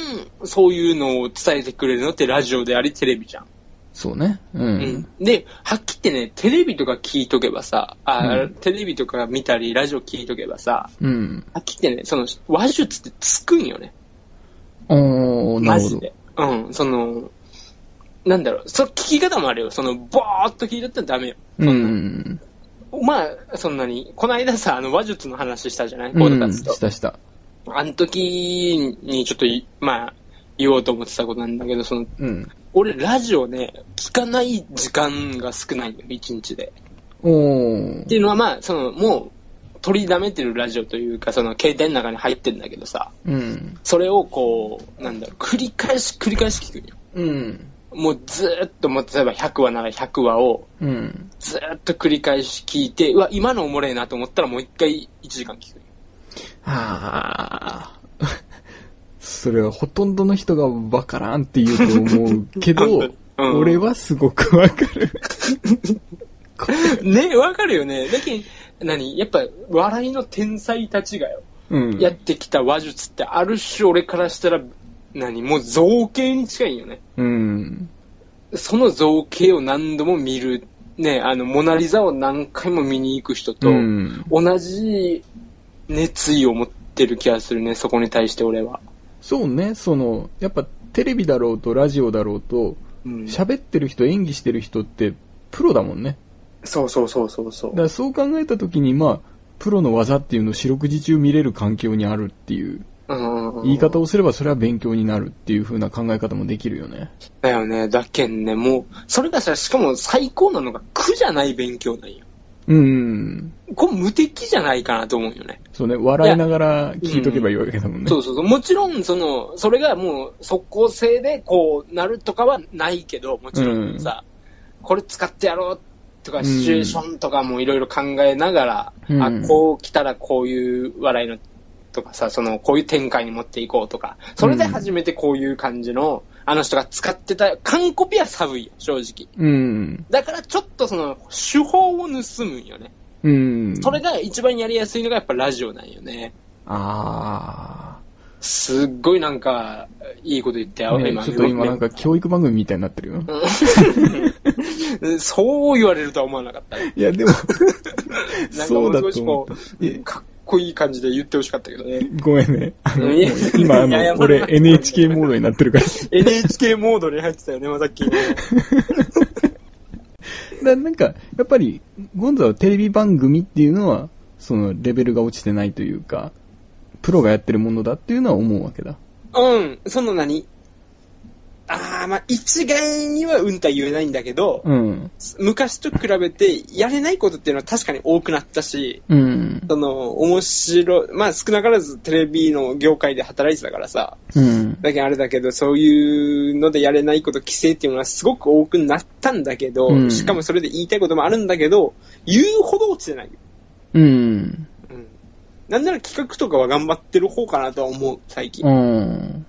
そういうのを伝えてくれるのってラジオでありテレビじゃん。そうね。う。うんん。で、はっきり言ってね、テレビとか聞いとけばさ、あ、うんテレビとか見たり、ラジオ聞いとけばさ、うん。はっきり言ってね、その、話術ってつくんよね。おー、なるほど。マジで。うん、その、なんだろう、その聞き方もあるよ。その、ぼーっと聞いとったらダメよ。うそん。まあ、そんなに、この間さ、あの、話術の話したじゃない？ポうん。ードキャスト。したした。あの時にちょっとい、まあ、言おうと思ってたことなんだけど、その、うん。俺、ラジオね、聞かない時間が少ないんだよ、一日で。って。いうのは、まあ、その、もう、取りだめてるラジオというか、その、携帯の中に入ってんだけどさ、うん。それをこう、なんだろう、繰り返し繰り返し聞くんよ。うん。もうずーっと、もう例えば100話なら100話を、うん。ずーっと繰り返し聞いて、うわ、今のおもれえなと思ったらもう一回1時間聞く。ああ。それはほとんどの人がわからんって言うと思うけど、<laughs> うん俺はすごくわかる。<laughs> ね、わかるよね。だけど、何？やっぱ、笑いの天才たちがよ、うん。やってきた話術ってある種俺からしたら、何？もう造形に近いんよね。うん。その造形を何度も見る、ね、あの、モナリザを何回も見に行く人と、うん。同じ熱意を持ってる気がするね、そこに対して俺は。そうね、その、やっぱテレビだろうとラジオだろうと、うん喋ってる人、演技してる人ってプロだもんね。そうそうそうそうそだからそう考えた時に、まあ、プロの技っていうのを四六時中見れる環境にあるっていうう。言い方をすればそれは勉強になるっていう風な考え方もできるよね。だよね。だけんね、もう、それがさ、しかも最高なのが苦じゃない勉強なんよ。うん。これ無敵じゃないかなと思うよね。そうね、笑いながら聞いとけばいいわけだもんね。そうそうそう。もちろん、その、それがもう即効性でこうなるとかはないけど、もちろんさ、これ使ってやろうとか、シチュエーションとかもいろいろ考えながら、うんあ、こう来たらこういう笑いの、とかさ、その、こういう展開に持っていこうとか、それで初めてこういう感じの、あの人が使ってた、完コピは寒いよ、正直。うん。だからちょっとその、手法を盗むんよね。うん。それが一番やりやすいのがやっぱラジオなんよね。あすっごいなんか、いいこと言ったあ。よ、ね、ちょっと今なんか教育番組みたいになってるよ。<laughs> うんそう言われるとは思わなかったね。いや、でも、<laughs> なんかそうだと思。う、かっこいい感じで言ってほしかったけどね。ごめんね。あの今、あの、俺 NHK モードになってるから。NHK モードに入ってたよね、まさっき。<laughs> だなんか、やっぱり、ゴンザはテレビ番組っていうのは、その、レベルが落ちてないというか、プロがやってるものだっていうのは思うわけだ。うん、その何？ああ、まあ、一概にはうんとは言えないんだけど、うん。昔と比べてやれないことっていうのは確かに多くなったし、うん。その、面白い、まあ少なからずテレビの業界で働いてたからさ、うん。だけどあれだけど、そういうのでやれないこと、規制っていうのはすごく多くなったんだけど、うんしかもそれで言いたいこともあるんだけど、言うほど落ちてないよ。うん。うん。なんなら企画とかは頑張ってる方かなとは思う、最近。うん。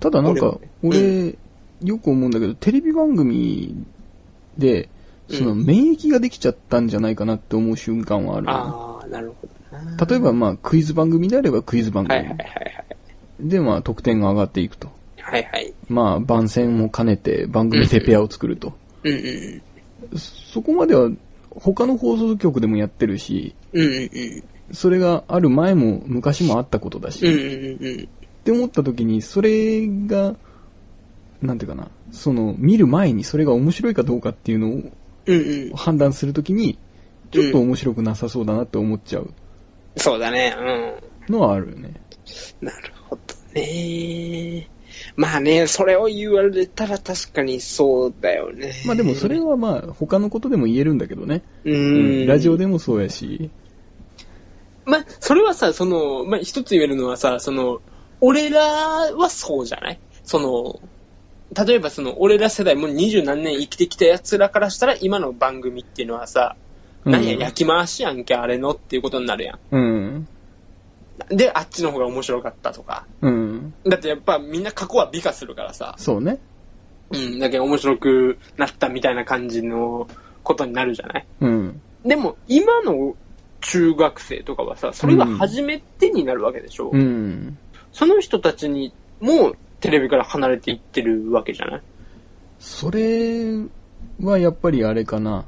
ただなんか、俺よく思うんだけど、テレビ番組で、そのうん免疫ができちゃったんじゃないかなって思う瞬間はあるああ、なるほどな。例えばまあ、クイズ番組であればクイズ番組。はいはいはいはい。でまあ、得点が上がっていくと。はいはい。まあ、番宣も兼ねて番組でペアを作ると。うんうんそこまでは他の放送局でもやってるし、うん。うん。それがある前も昔もあったことだし、うんっうんうん。て思った時に、それが、なんていうかな、その、見る前にそれが面白いかどうかっていうのを。判断するときに、ちょっと面白くなさそうだなって思っちゃうそうだね。うん。のはあるよね。なるほどね。まあね、それを言われたら確かにそうだよね。まあでもそれはまあ他のことでも言えるんだけどね。ううんん。ラジオでもそうやし。まあ、それはさ、その、まあ一つ言えるのはさ、その、俺らはそうじゃない？その、例えばその、俺ら世代もう二十何年生きてきた奴らからしたら今の番組っていうのはさ、うん何や、焼き回しやんけ、あれのっていうことになるやうん。ん。で、あっちの方が面白かったとか。うん。だってやっぱみんな過去は美化するからさ。そうね。うん、だけど面白くなったみたいな感じのことになるじゃない？うん。でも、今の中学生とかはさ、それが初めてになるわけでしょ、うん。その人たちにもテレビから離れていってるわけじゃない？それはやっぱりあれかな。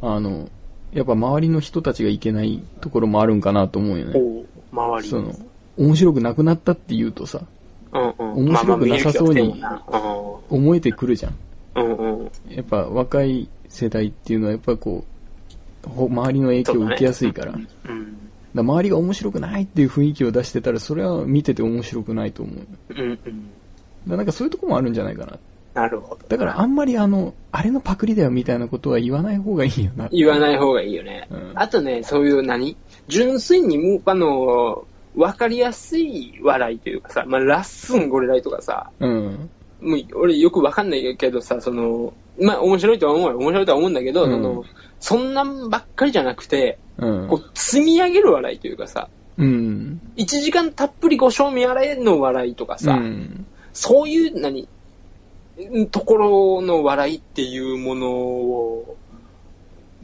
あの、やっぱ周りの人たちがいけないところもあるんかなと思うよね。周り。その、面白くなくなったって言うとさ、うんうん。面白くなさそうに思えてくるじゃん。なうんうん。やっぱ若い世代っていうのはやっぱこう、ほ周りの影響を受けやすいから。だかうん。ら周りが面白くないっていう雰囲気を出してたら、それは見てて面白くないと思ううんうん。らなんかそういうとこもあるんじゃないかな。なるほど。だからあんまりあの、あれのパクリだよみたいなことは言わない方がいいよな。言わない方がいいよね。うんあとね、そういう何？純粋にもう、あの、わかりやすい笑いというかさ、まあ、ラッスンゴレライとかさ、うん。もう俺よくわかんないけどさ、その、まあ面白いとは思うよ。面白いとは思うんだけど、うんその、そんなんばっかりじゃなくて、うんこ。う、積み上げる笑いというかさ、うん。1時間たっぷりご賞味あれの笑いとかさ、うん。そういう、何、ところの笑いっていうものを、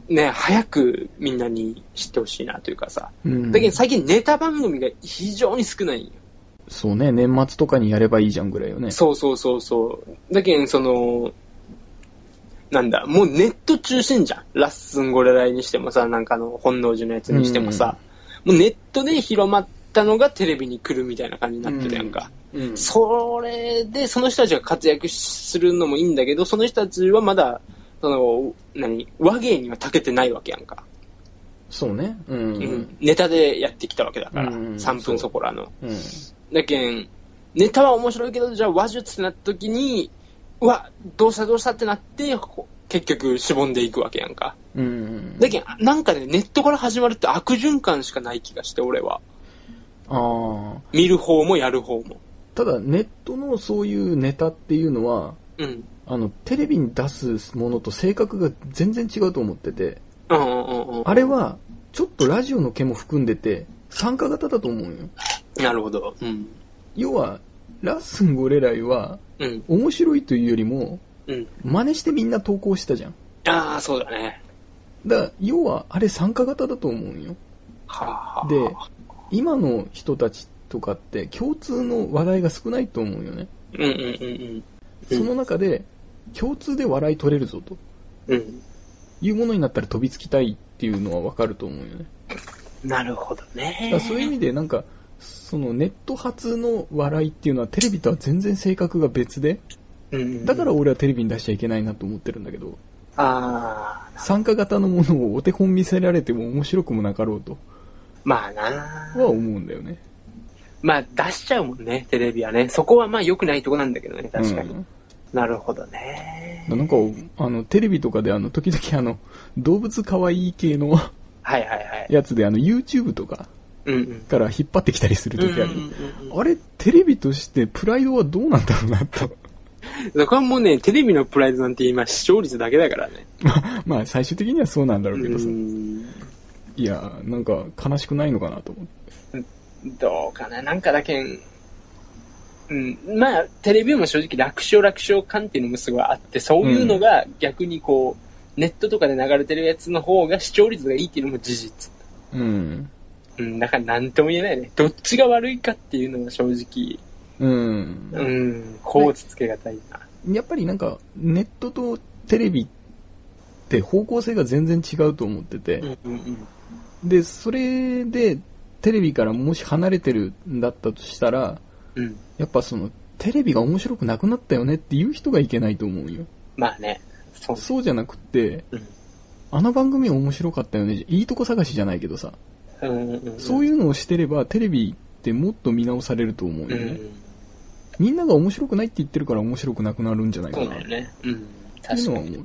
ね、早くみんなに知ってほしいなというかさ。うん。だけど最近ネタ番組が非常に少ないんよ。そうね、年末とかにやればいいじゃんぐらいよね。そうそうそうそう。だけど、その、なんだ、もうネット中心じゃん。ラッスンゴレライにしてもさ、なんかあの、本能寺のやつにしてもさ、もうネットで広まったのがテレビに来るみたいな感じになってるやんか。うん。それで、その人たちが活躍するのもいいんだけど、その人たちはまだ、その、何、和芸には長けてないわけやんか。そうね。ううんん。ネタでやってきたわけだから、うん3分そこらの。うん。だけん、ネタは面白いけど、じゃあ話術ってなった時に、うわ、どうしたどうしたってなって、ほ結局しぼんでいくわけやんか。うん。だけん、なんかね、ネットから始まるって悪循環しかない気がして、俺は。ああ。見る方もやる方も。ただ、ネットのそういうネタっていうのは、うん。あの、テレビに出すものと性格が全然違うと思ってて、うんうんうんうん。あれは、ちょっとラジオの毛も含んでて、参加型だと思うよ。なるほど。うん。要は、ラッスンゴレライは、うん。面白いというよりも、うん。真似してみんな投稿したじゃん。ああ、そうだね。だ要は、あれ参加型だと思うよ。はあ、はあ。で、今の人たちとかって共通の話題が少ないと思うよね。うんうんうんうん。その中で、共通で笑い取れるぞとうん。いうものになったら飛びつきたいっていうのはわかると思うよね。なるほどねら。そういう意味でなんか、そのネット発の笑いっていうのはテレビとは全然性格が別で、うんうんだから俺はテレビに出しちゃいけないなと思ってるんだけど、ああ、参加型のものをお手本見せられても面白くもなかろうとまあなは思うんだよね。まあ出しちゃうもんね、テレビはね。そこはまあ良くないとこなんだけどね、確かに。うんなるほどね。なんか、あの、テレビとかであの、時々あの、動物可愛い系のはいはいはい。やつであの、YouTube とか。から引っ張ってきたりする時ある。うんうんうんうんあれ、テレビとしてプライドはどうなんだろうなと。そこはもうね、テレビのプライドなんて今視聴率だけだからね。まあ、まあ、最終的にはそうなんだろうけどさ。うんいや、なんか悲しくないのかなと思って。どうかな、なんかだけん、うん、まあ、テレビも正直楽勝楽勝感っていうのもすごいあって、そういうのが逆にこう、ネットとかで流れてるやつの方が視聴率がいいっていうのも事実。うん。うん、だから何とも言えないね。どっちが悪いかっていうのは正直、うん。うん、こうつつけがたいな。やっぱりなんか、ネットとテレビって方向性が全然違うと思ってて、うんうんうん。で、それで、テレビからもし離れてるんだったとしたら、うん。やっぱその、テレビが面白くなくなったよねっていう人がいけないと思うよ。まあね、そうそうじゃなくって、うん。あの番組面白かったよね。いいとこ探しじゃないけどさ。そういうのをしてれば、テレビってもっと見直されると思うよね。うん。みんなが面白くないって言ってるから面白くなくなるんじゃないかな。そうだよね。うん。確かに。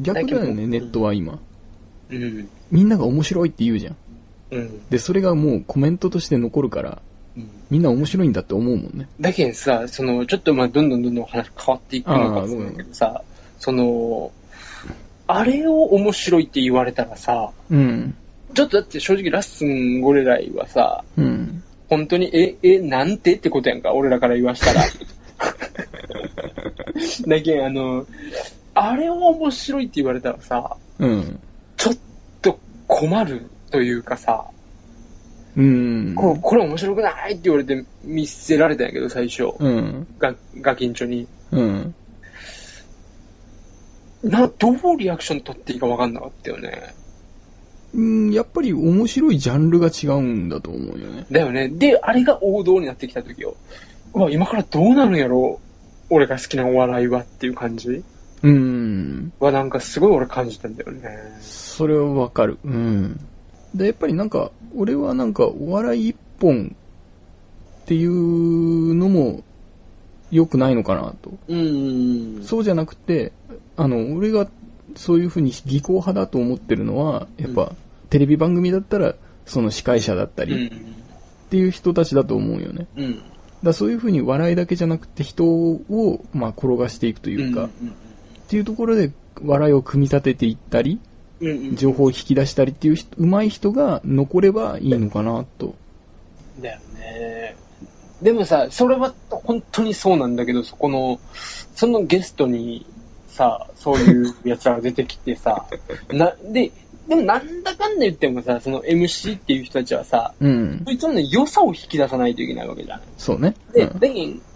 逆だよね、ネットは今。うん。みんなが面白いって言うじゃん。うん。で、それがもうコメントとして残るから、うんみんな面白いんだって思うもんね。だけどさ、その、ちょっとまあ、どんどんどんどん話変わっていくのかもしれないけどさ、その、あれを面白いって言われたらさ、うん。ちょっとだって正直ラッスンゴレライはさ、うん。本当に、え、え、なんてってことやんか、俺らから言わしたら。だけど、あの、あれを面白いって言われたらさ、うん。ちょっと困るというかさ、うん。これこれ面白くないって言われて見せられたんやけど、最初。うん。が、ガキンチョに。うん。な、どうリアクション取っていいか分かんなかったよね。うん、やっぱり面白いジャンルが違うんだと思うよね。だよね。で、あれが王道になってきた時よ。うわ、今からどうなるんやろ俺が好きなお笑いはっていう感じ？うん。はなんかすごい俺感じたんだよね。それはわかる。うん。で、やっぱりなんか、俺はなんか、お笑い一本っていうのも良くないのかなと。うん。そうじゃなくて、あの、俺がそういうふうに技巧派だと思ってるのは、やっぱ、うんテレビ番組だったら、その司会者だったうりっん。ていう人たちだと思うよね。うん。だそういうふうに笑いだけじゃなくて人を、まあ、転がしていくというか、っていうところで笑いを組み立てていったり。情報を引き出したりっていう人上手い人が残ればいいのかなと。だよね。でもさ、それは本当にそうなんだけど、そこの、そのゲストにさ、そういう奴らが出てきてさ、<laughs> な、で、でもなんだかんだ言ってもさ、その MC っていう人たちはさ、うん。そいつのね、良さを引き出さないといけないわけじゃない。そうね。で、だけど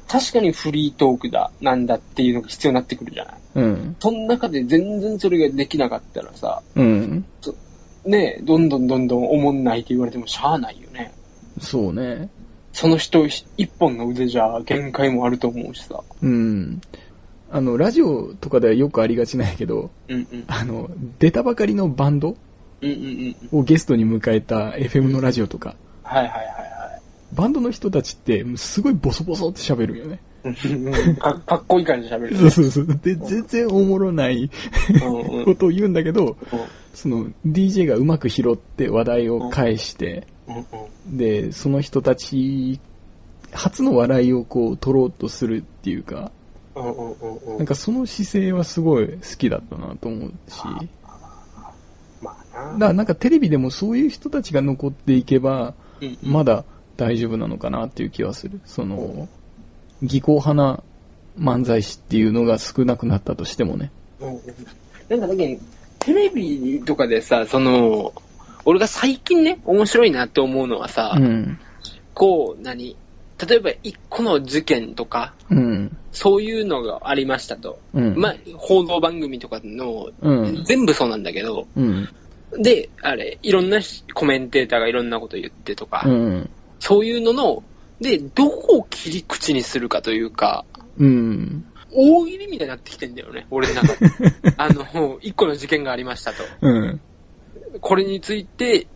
確かにフリートークだ、なんだっていうのが必要になってくるじゃない。うん。その中で全然それができなかったらさ、うん。ねどんどんどんどんおもんないって言われてもしゃあないよね。そうね。その人一本の腕じゃ限界もあると思うしさ。うん。あの、ラジオとかではよくありがちなんやけど、うんうん。あの、出たばかりのバンドうんうんうん。をゲストに迎えた FM のラジオとか、はいはいはいバンドの人たちって、すごいボソボソって喋るよね。はい。か <laughs> かっこいい感じで喋る。そうそうそう。で、全然おもろないことを言うんだけど、うん。その DJ がうまく拾って話題を返して、で、その人たち、初の笑いをこう取ろうとするっていうか、なんかその姿勢はすごい好きだったなと思うし、まあな。だからなんかテレビでもそういう人たちが残っていけば、うんまだ大丈夫なのかなっていう気はする。その、技巧派な漫才師っていうのが少なくなったとしてもね。なんかだけど、テレビとかでさ、その、俺が最近ね、面白いなって思うのはさ、うん。こう、何？例えば一個の事件とか、うん。そういうのがありましたと。うん。まあ、報道番組とかの、うん。全部そうなんだけど、うん。で、あれ、いろんなしコメンテーターがいろんなこと言ってとか、うん。そういうのの、で、どこを切り口にするかというか、うん。大喜利みたいになってきてんだよね、俺の中で。<laughs> あの、一個の事件がありましたと。うん。これについて、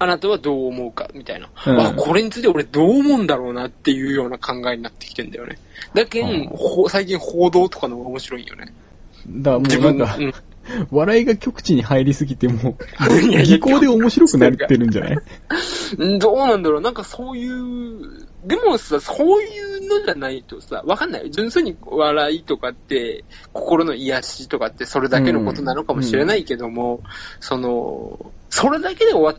あなたはどう思うかみたいな。うんあ、これについて俺どう思うんだろうなっていうような考えになってきてんだよね。だけうん最近報道とかの方が面白いよね。だからもうなんか、うん <laughs> 笑いが極地に入りすぎても技巧で面白くなってるんじゃない？うんどうなんだろうなんかそういう、でもさ、そういうのじゃないとさ、わかんない。純粋に笑いとかって、心の癒しとかってそれだけのことなのかもしれないけども、その、それだけで終わっ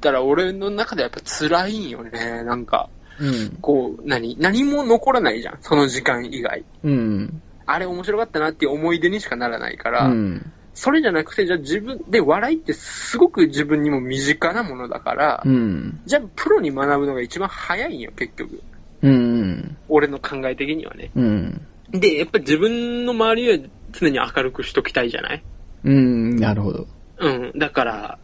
たら俺の中でやっぱ辛いんよね。なんか、うん。こう、何？何も残らないじゃん。その時間以外。うん。あれ面白かったなっていう思い出にしかならないから、うん。それじゃなくて、じゃあ自分、で、笑いってすごく自分にも身近なものだから、うん。じゃあプロに学ぶのが一番早いんよ、結局。うん。俺の考え的にはね。うん。で、やっぱり自分の周りは常に明るくしときたいじゃない？うん。なるほど。うん。だから、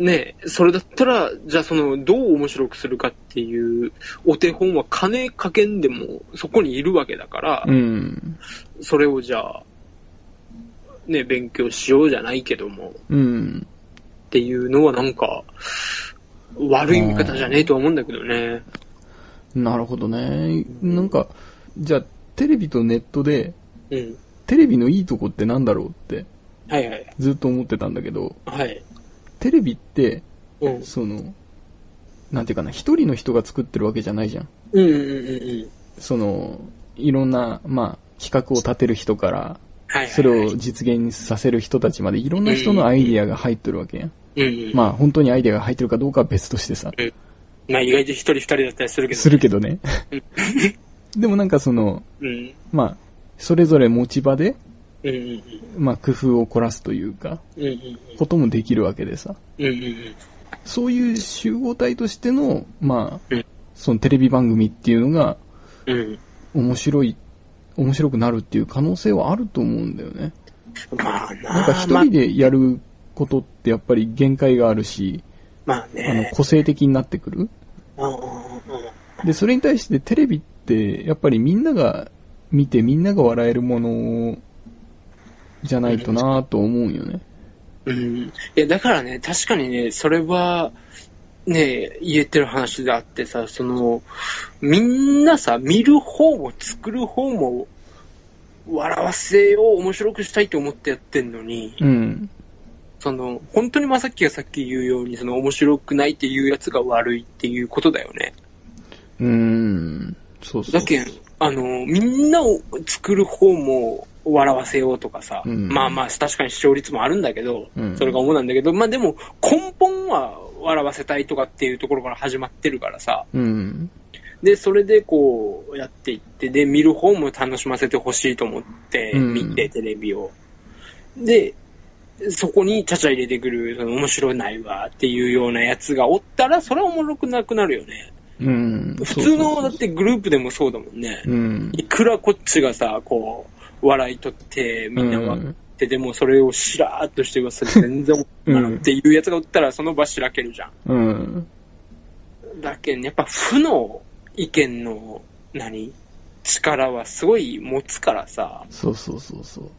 ねえ、それだったら、じゃあその、どう面白くするかっていうお手本は金かけんでもそこにいるわけだから、うん。それをじゃあ、ね、勉強しようじゃないけども、うん。っていうのはなんか、悪い見方じゃねえとは思うんだけどね。なるほどね。なんか、じゃあ、テレビとネットで、うん。テレビのいいとこってなんだろうってはいはい。ずっと思ってたんだけど、はい。テレビって、うん。その、なんていうかな、一人の人が作ってるわけじゃないじゃん。うんうんうんうん。その、いろんな、まあ、企画を立てる人から。それを実現させる人たちまでいろんな人のアイディアが入ってるわけやん。うんうん。まあ、本当にアイディアが入ってるかどうかは別としてさ、まあ意外と一人二人だったりするけど。するけどね。<laughs> でもなんかその、うん。まあ、それぞれ持ち場で、うんうんまあ、工夫を凝らすというか、うん。うんうんこともできるわけでさ。うん。うんうんそういう集合体としての、まあうん、そのテレビ番組っていうのがうん。うん。面白い、面白くなるっていう可能性はあると思うんだよね。まあななんか一人でやることってやっぱり限界があるし、まあ、まああの、ね。個性的になってくる。で、それに対してテレビって、やっぱりみんなが見てみんなが笑えるものじゃないとなと思うよね。うん。いや、だからね、確かにね、それは、ね、言えてる話であってさ、その、みんなさ、見る方も作る方も、笑わせよう、面白くしたいと思ってやってんのに、うん。その、本当にまさっきがさっき言うように、その面白くないっていうやつが悪いっていうことだよね。うーん。そうそう。だけん、あの、みんなを作る方も笑わせようとかさ、うんまあまあ確かに視聴率もあるんだけど、うんそれが主なんだけど、まあでも根本は笑わせたいとかっていうところから始まってるからさ、うん。で、それでこうやっていって、で、見る方も楽しませてほしいと思ってうん見て、テレビを。で、そこにちゃちゃ入れてくる、その面白ないわっていうようなやつがおったら、それはおもろくなくなるよね。うん。普通の、だってグループでもそうだもんね。うん。いくらこっちがさ、こう、笑い取って、みんな笑って、でもそれをしらーっとしてます全然思ってないっていうやつがおったら、その場しらけるじゃうん。ん。だけど、やっぱ負の意見の、何力はすごい持つからさ、そうそうそうそう。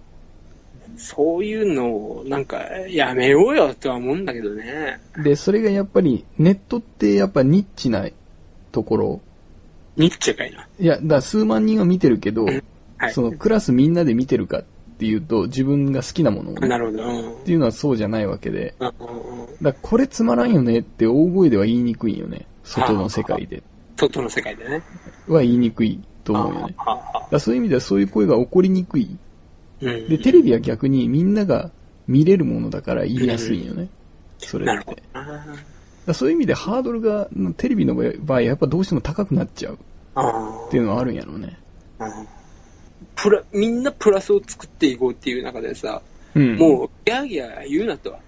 そういうのを、なんか、やめようよとは思うんだけどね。で、それがやっぱり、ネットってやっぱニッチなところ。ニッチェかいな。いや、だ数万人は見てるけど、はい。そのクラスみんなで見てるかっていうと、自分が好きなものをねなるほど。うん。っていうのはそうじゃないわけで、だからこれつまらんよねって大声では言いにくいよね。外の世界で。外の世界でね。は言いにくいと思うよね。だそういう意味ではそういう声が起こりにくい。うん。で、テレビは逆にみんなが見れるものだから言いやすいよね。それって。だそういう意味でハードルが、テレビの場合やっぱどうしても高くなっちゃうあっていうのはあるんやろうね。プラ、みんなプラスを作っていこうっていう中でさ、うん。もう、ギャーギャー言うなと <laughs> は。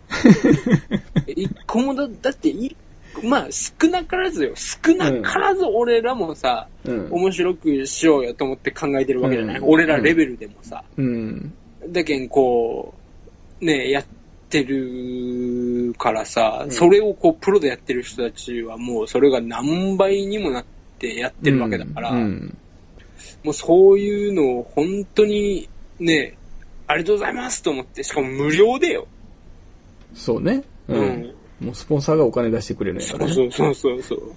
一個もだ、だってい、まあ、少なからずよ。少なからず俺らもさ、うん。面白くしようよと思って考えてるわけじゃない？うん俺らレベルでもさ。うん。だけん、こう、ね、やってるからさ、うんそれをこう、プロでやってる人たちはもう、それが何倍にもなってやってるわけだから、うん。もうそういうのを本当にね、ありがとうございますと思って、しかも無料でよ。そうね。う。うんん。もうスポンサーがお金出してくれるんやからね。そうそうそうそう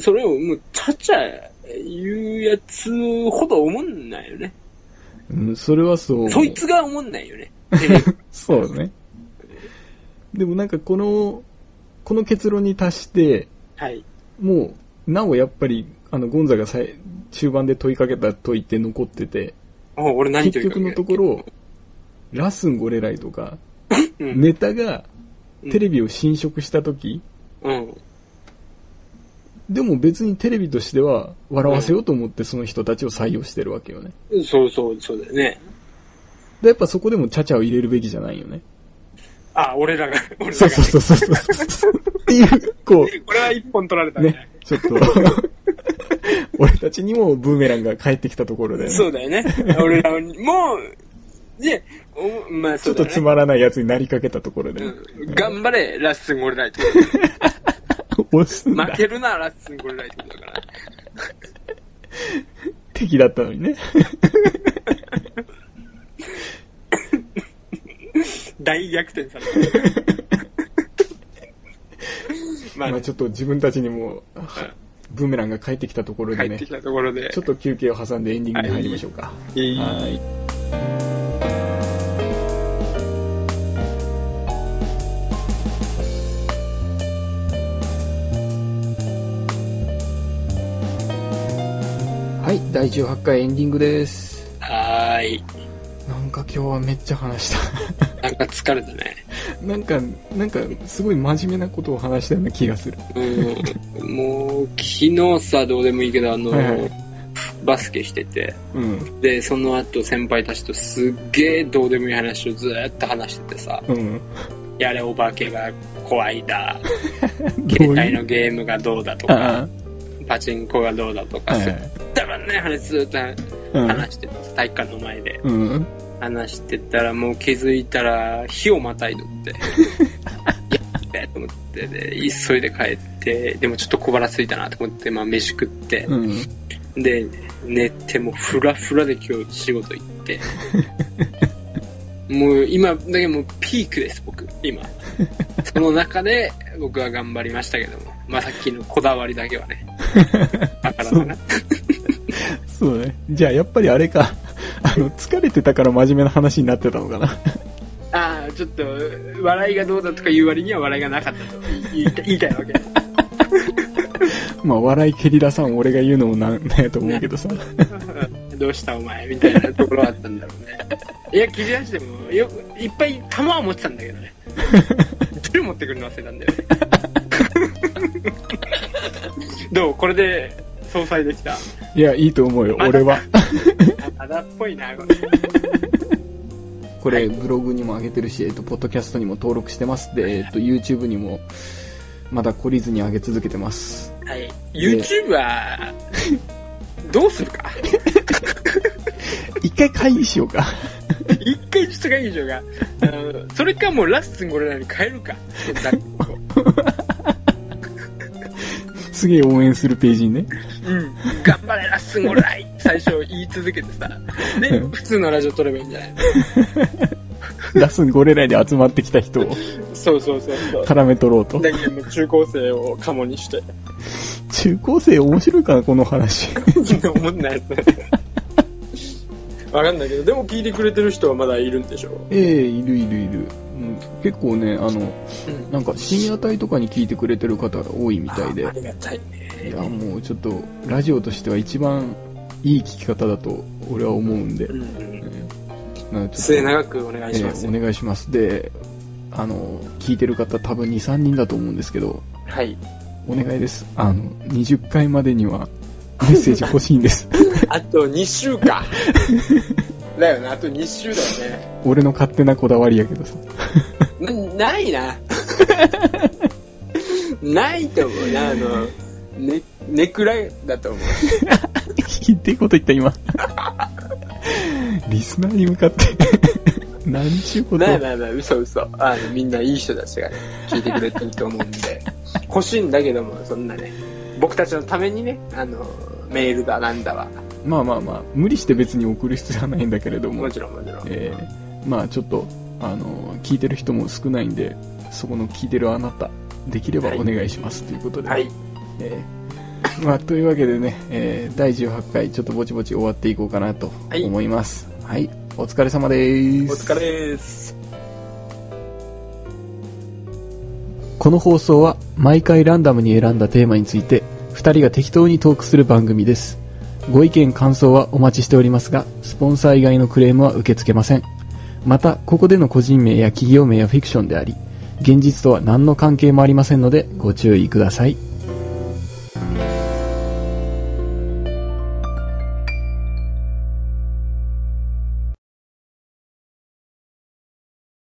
それをもう、ちゃちゃ言うやつほど思んないよね。うん、それはそう。そいつが思んないよね。<laughs> そうね。でもなんかこの、この結論に達して、はい。もう、なおやっぱり、あの、ゴンザがさい中盤で問いかけた問いって残ってて、あ俺何結局のところ、ラスンゴレライとか、うん。ネタがテレビを侵食した時、うん。でも別にテレビとしては笑わせようと思ってその人たちを採用してるわけよね。そうそう、そうだよね。で、やっぱそこでもチャチャを入れるべきじゃないよね。あ、俺らが、俺らが。そうそうそうそうそう。っていう、こ <laughs> これは一本取られたう、ね。ね、ちょっと、<laughs> 俺たちにもブーメランが返ってきたところで、ね、そうだよね。俺らにもう、で、おまあちょっそうだよね。とつまらないやつになりかけたところで、うん頑張れ、ラッスンゴレライト。<laughs> 押すんだ負。けるな、ラッスンゴレライトだから。<laughs> 敵だったのにね。大逆転された。まあ、まあちょっと自分たちにも、ブーメランが返ってきたところでね帰ってき、たところで。ちょっと休憩を挟んでエンディングに入りましょうか。いいはい。はい、第18回エンディングです。はーい。なんか今日はめっちゃ話した。<laughs> なんか疲れたね。なんか、なんか、すごい真面目なことを話したような気がする。うん。もう、昨日さ、どうでもいいけど、あの、はいはいバスケしてて、うん。で、その後先輩たちとすっげえどうでもいい話をずーっと話しててさ、うん。やれお化けが怖いだ、ど <laughs> 携帯のゲームがどうだとあか、パチンコがどうだとあ、か、はいすっはい。たらね話ずーっとうん。話してた、体育館の前で。うん。話してたらもう気づいたら火をまたいどって。やっべと思ってで、急いで帰って、でもちょっと小腹空いたなと思って、まあ飯食って、うん。で、寝てもうフラフラで今日仕事行って。もう今、だけもうピークです、僕、今。その中で僕は頑張りましたけども。まあさっきのこだわりだけはね。<laughs> わからなかった。そうね。じゃあやっぱりあれか。あの、疲れてたから真面目な話になってたのかな。ああ、ちょっと、笑いがどうだとか言う割には笑いがなかったと言いた言いたいわけ。<laughs> まあ、笑い蹴り出さん俺が言うのもなんなんやと思うけどさ。<laughs> どうしたお前みたいなところはあったんだろうね。いや、切り出しても、よく、いっぱい弾は持ってたんだけどね。<laughs> 銃持ってくるの忘れたんだよね。どう？これで、総裁できた。いや、いいと思うよ、俺は。まだっぽいな、これ。これ、ブログにも上げてるし、えっと、ポッドキャストにも登録してます。で、えっと、YouTube にも、まだ懲りずに上げ続けてます。はい。YouTube は、どうするか？<laughs> 一回会議しようか。一回ちょっと会議しようか。それかもうラッスンゴレラに変えるか。<laughs> すげえ応援するページにね。うん。頑張れ、ラッスンライ最初言い続けてさ。で、普通のラジオ撮ればいいんじゃない？ラスンゴレラで集まってきた人をそうそうそうそう。絡め取ろうと。だけどもう中高生をカモにして。中高生面白いかな、この話。思んないですね。<laughs> わかんないけど、でも聞いてくれてる人はまだいるんでしょええいるいるいる。うん結構ね、あの、うん。なんか深夜帯とかに聞いてくれてる方が多いみたいであ。りがたいね。いや、もうちょっと、ラジオとしては一番いい聞き方だと俺は思うんで。うんうん。なんかちょっと末永くお願いします。えーお願いします。で、あの、聞いてる方多分2、3人だと思うんですけど、はい。お願いです。あの、20回までにはメッセージ欲しいんです。<laughs> あと2週か。<laughs> だよね、あと2週だよね。俺の勝手なこだわりやけどさ。な、ないな。<laughs> ないと思うな、あの、ね、ねくらいだと思う。ひっていこと言った今。リスナーに向かって。何ちゅうことないないない、嘘嘘。あの、みんないい人たちがね、聞いてくれてると思うんで。欲しいんだけども、そんなね、僕たちのためにね、あの、メールだなんだわ。まあまあまあ、無理して別に送る必要はないんだけれどもも、ちろんもちろん。えーまあちょっと、あの、聞いてる人も少ないんで、そこの聞いてるあなた、できればお願いしますということで。はい。えーまあ、というわけでね、えー第18回ちょっとぼちぼち終わっていこうかなとはい思います。はい。お疲れ様です。お疲れです。この放送は毎回ランダムに選んだテーマについて2人が適当にトークする番組です。ご意見感想はお待ちしておりますが、スポンサー以外のクレームは受け付けません。また、ここでの個人名や企業名はフィクションであり、現実とは何の関係もありませんのでご注意ください。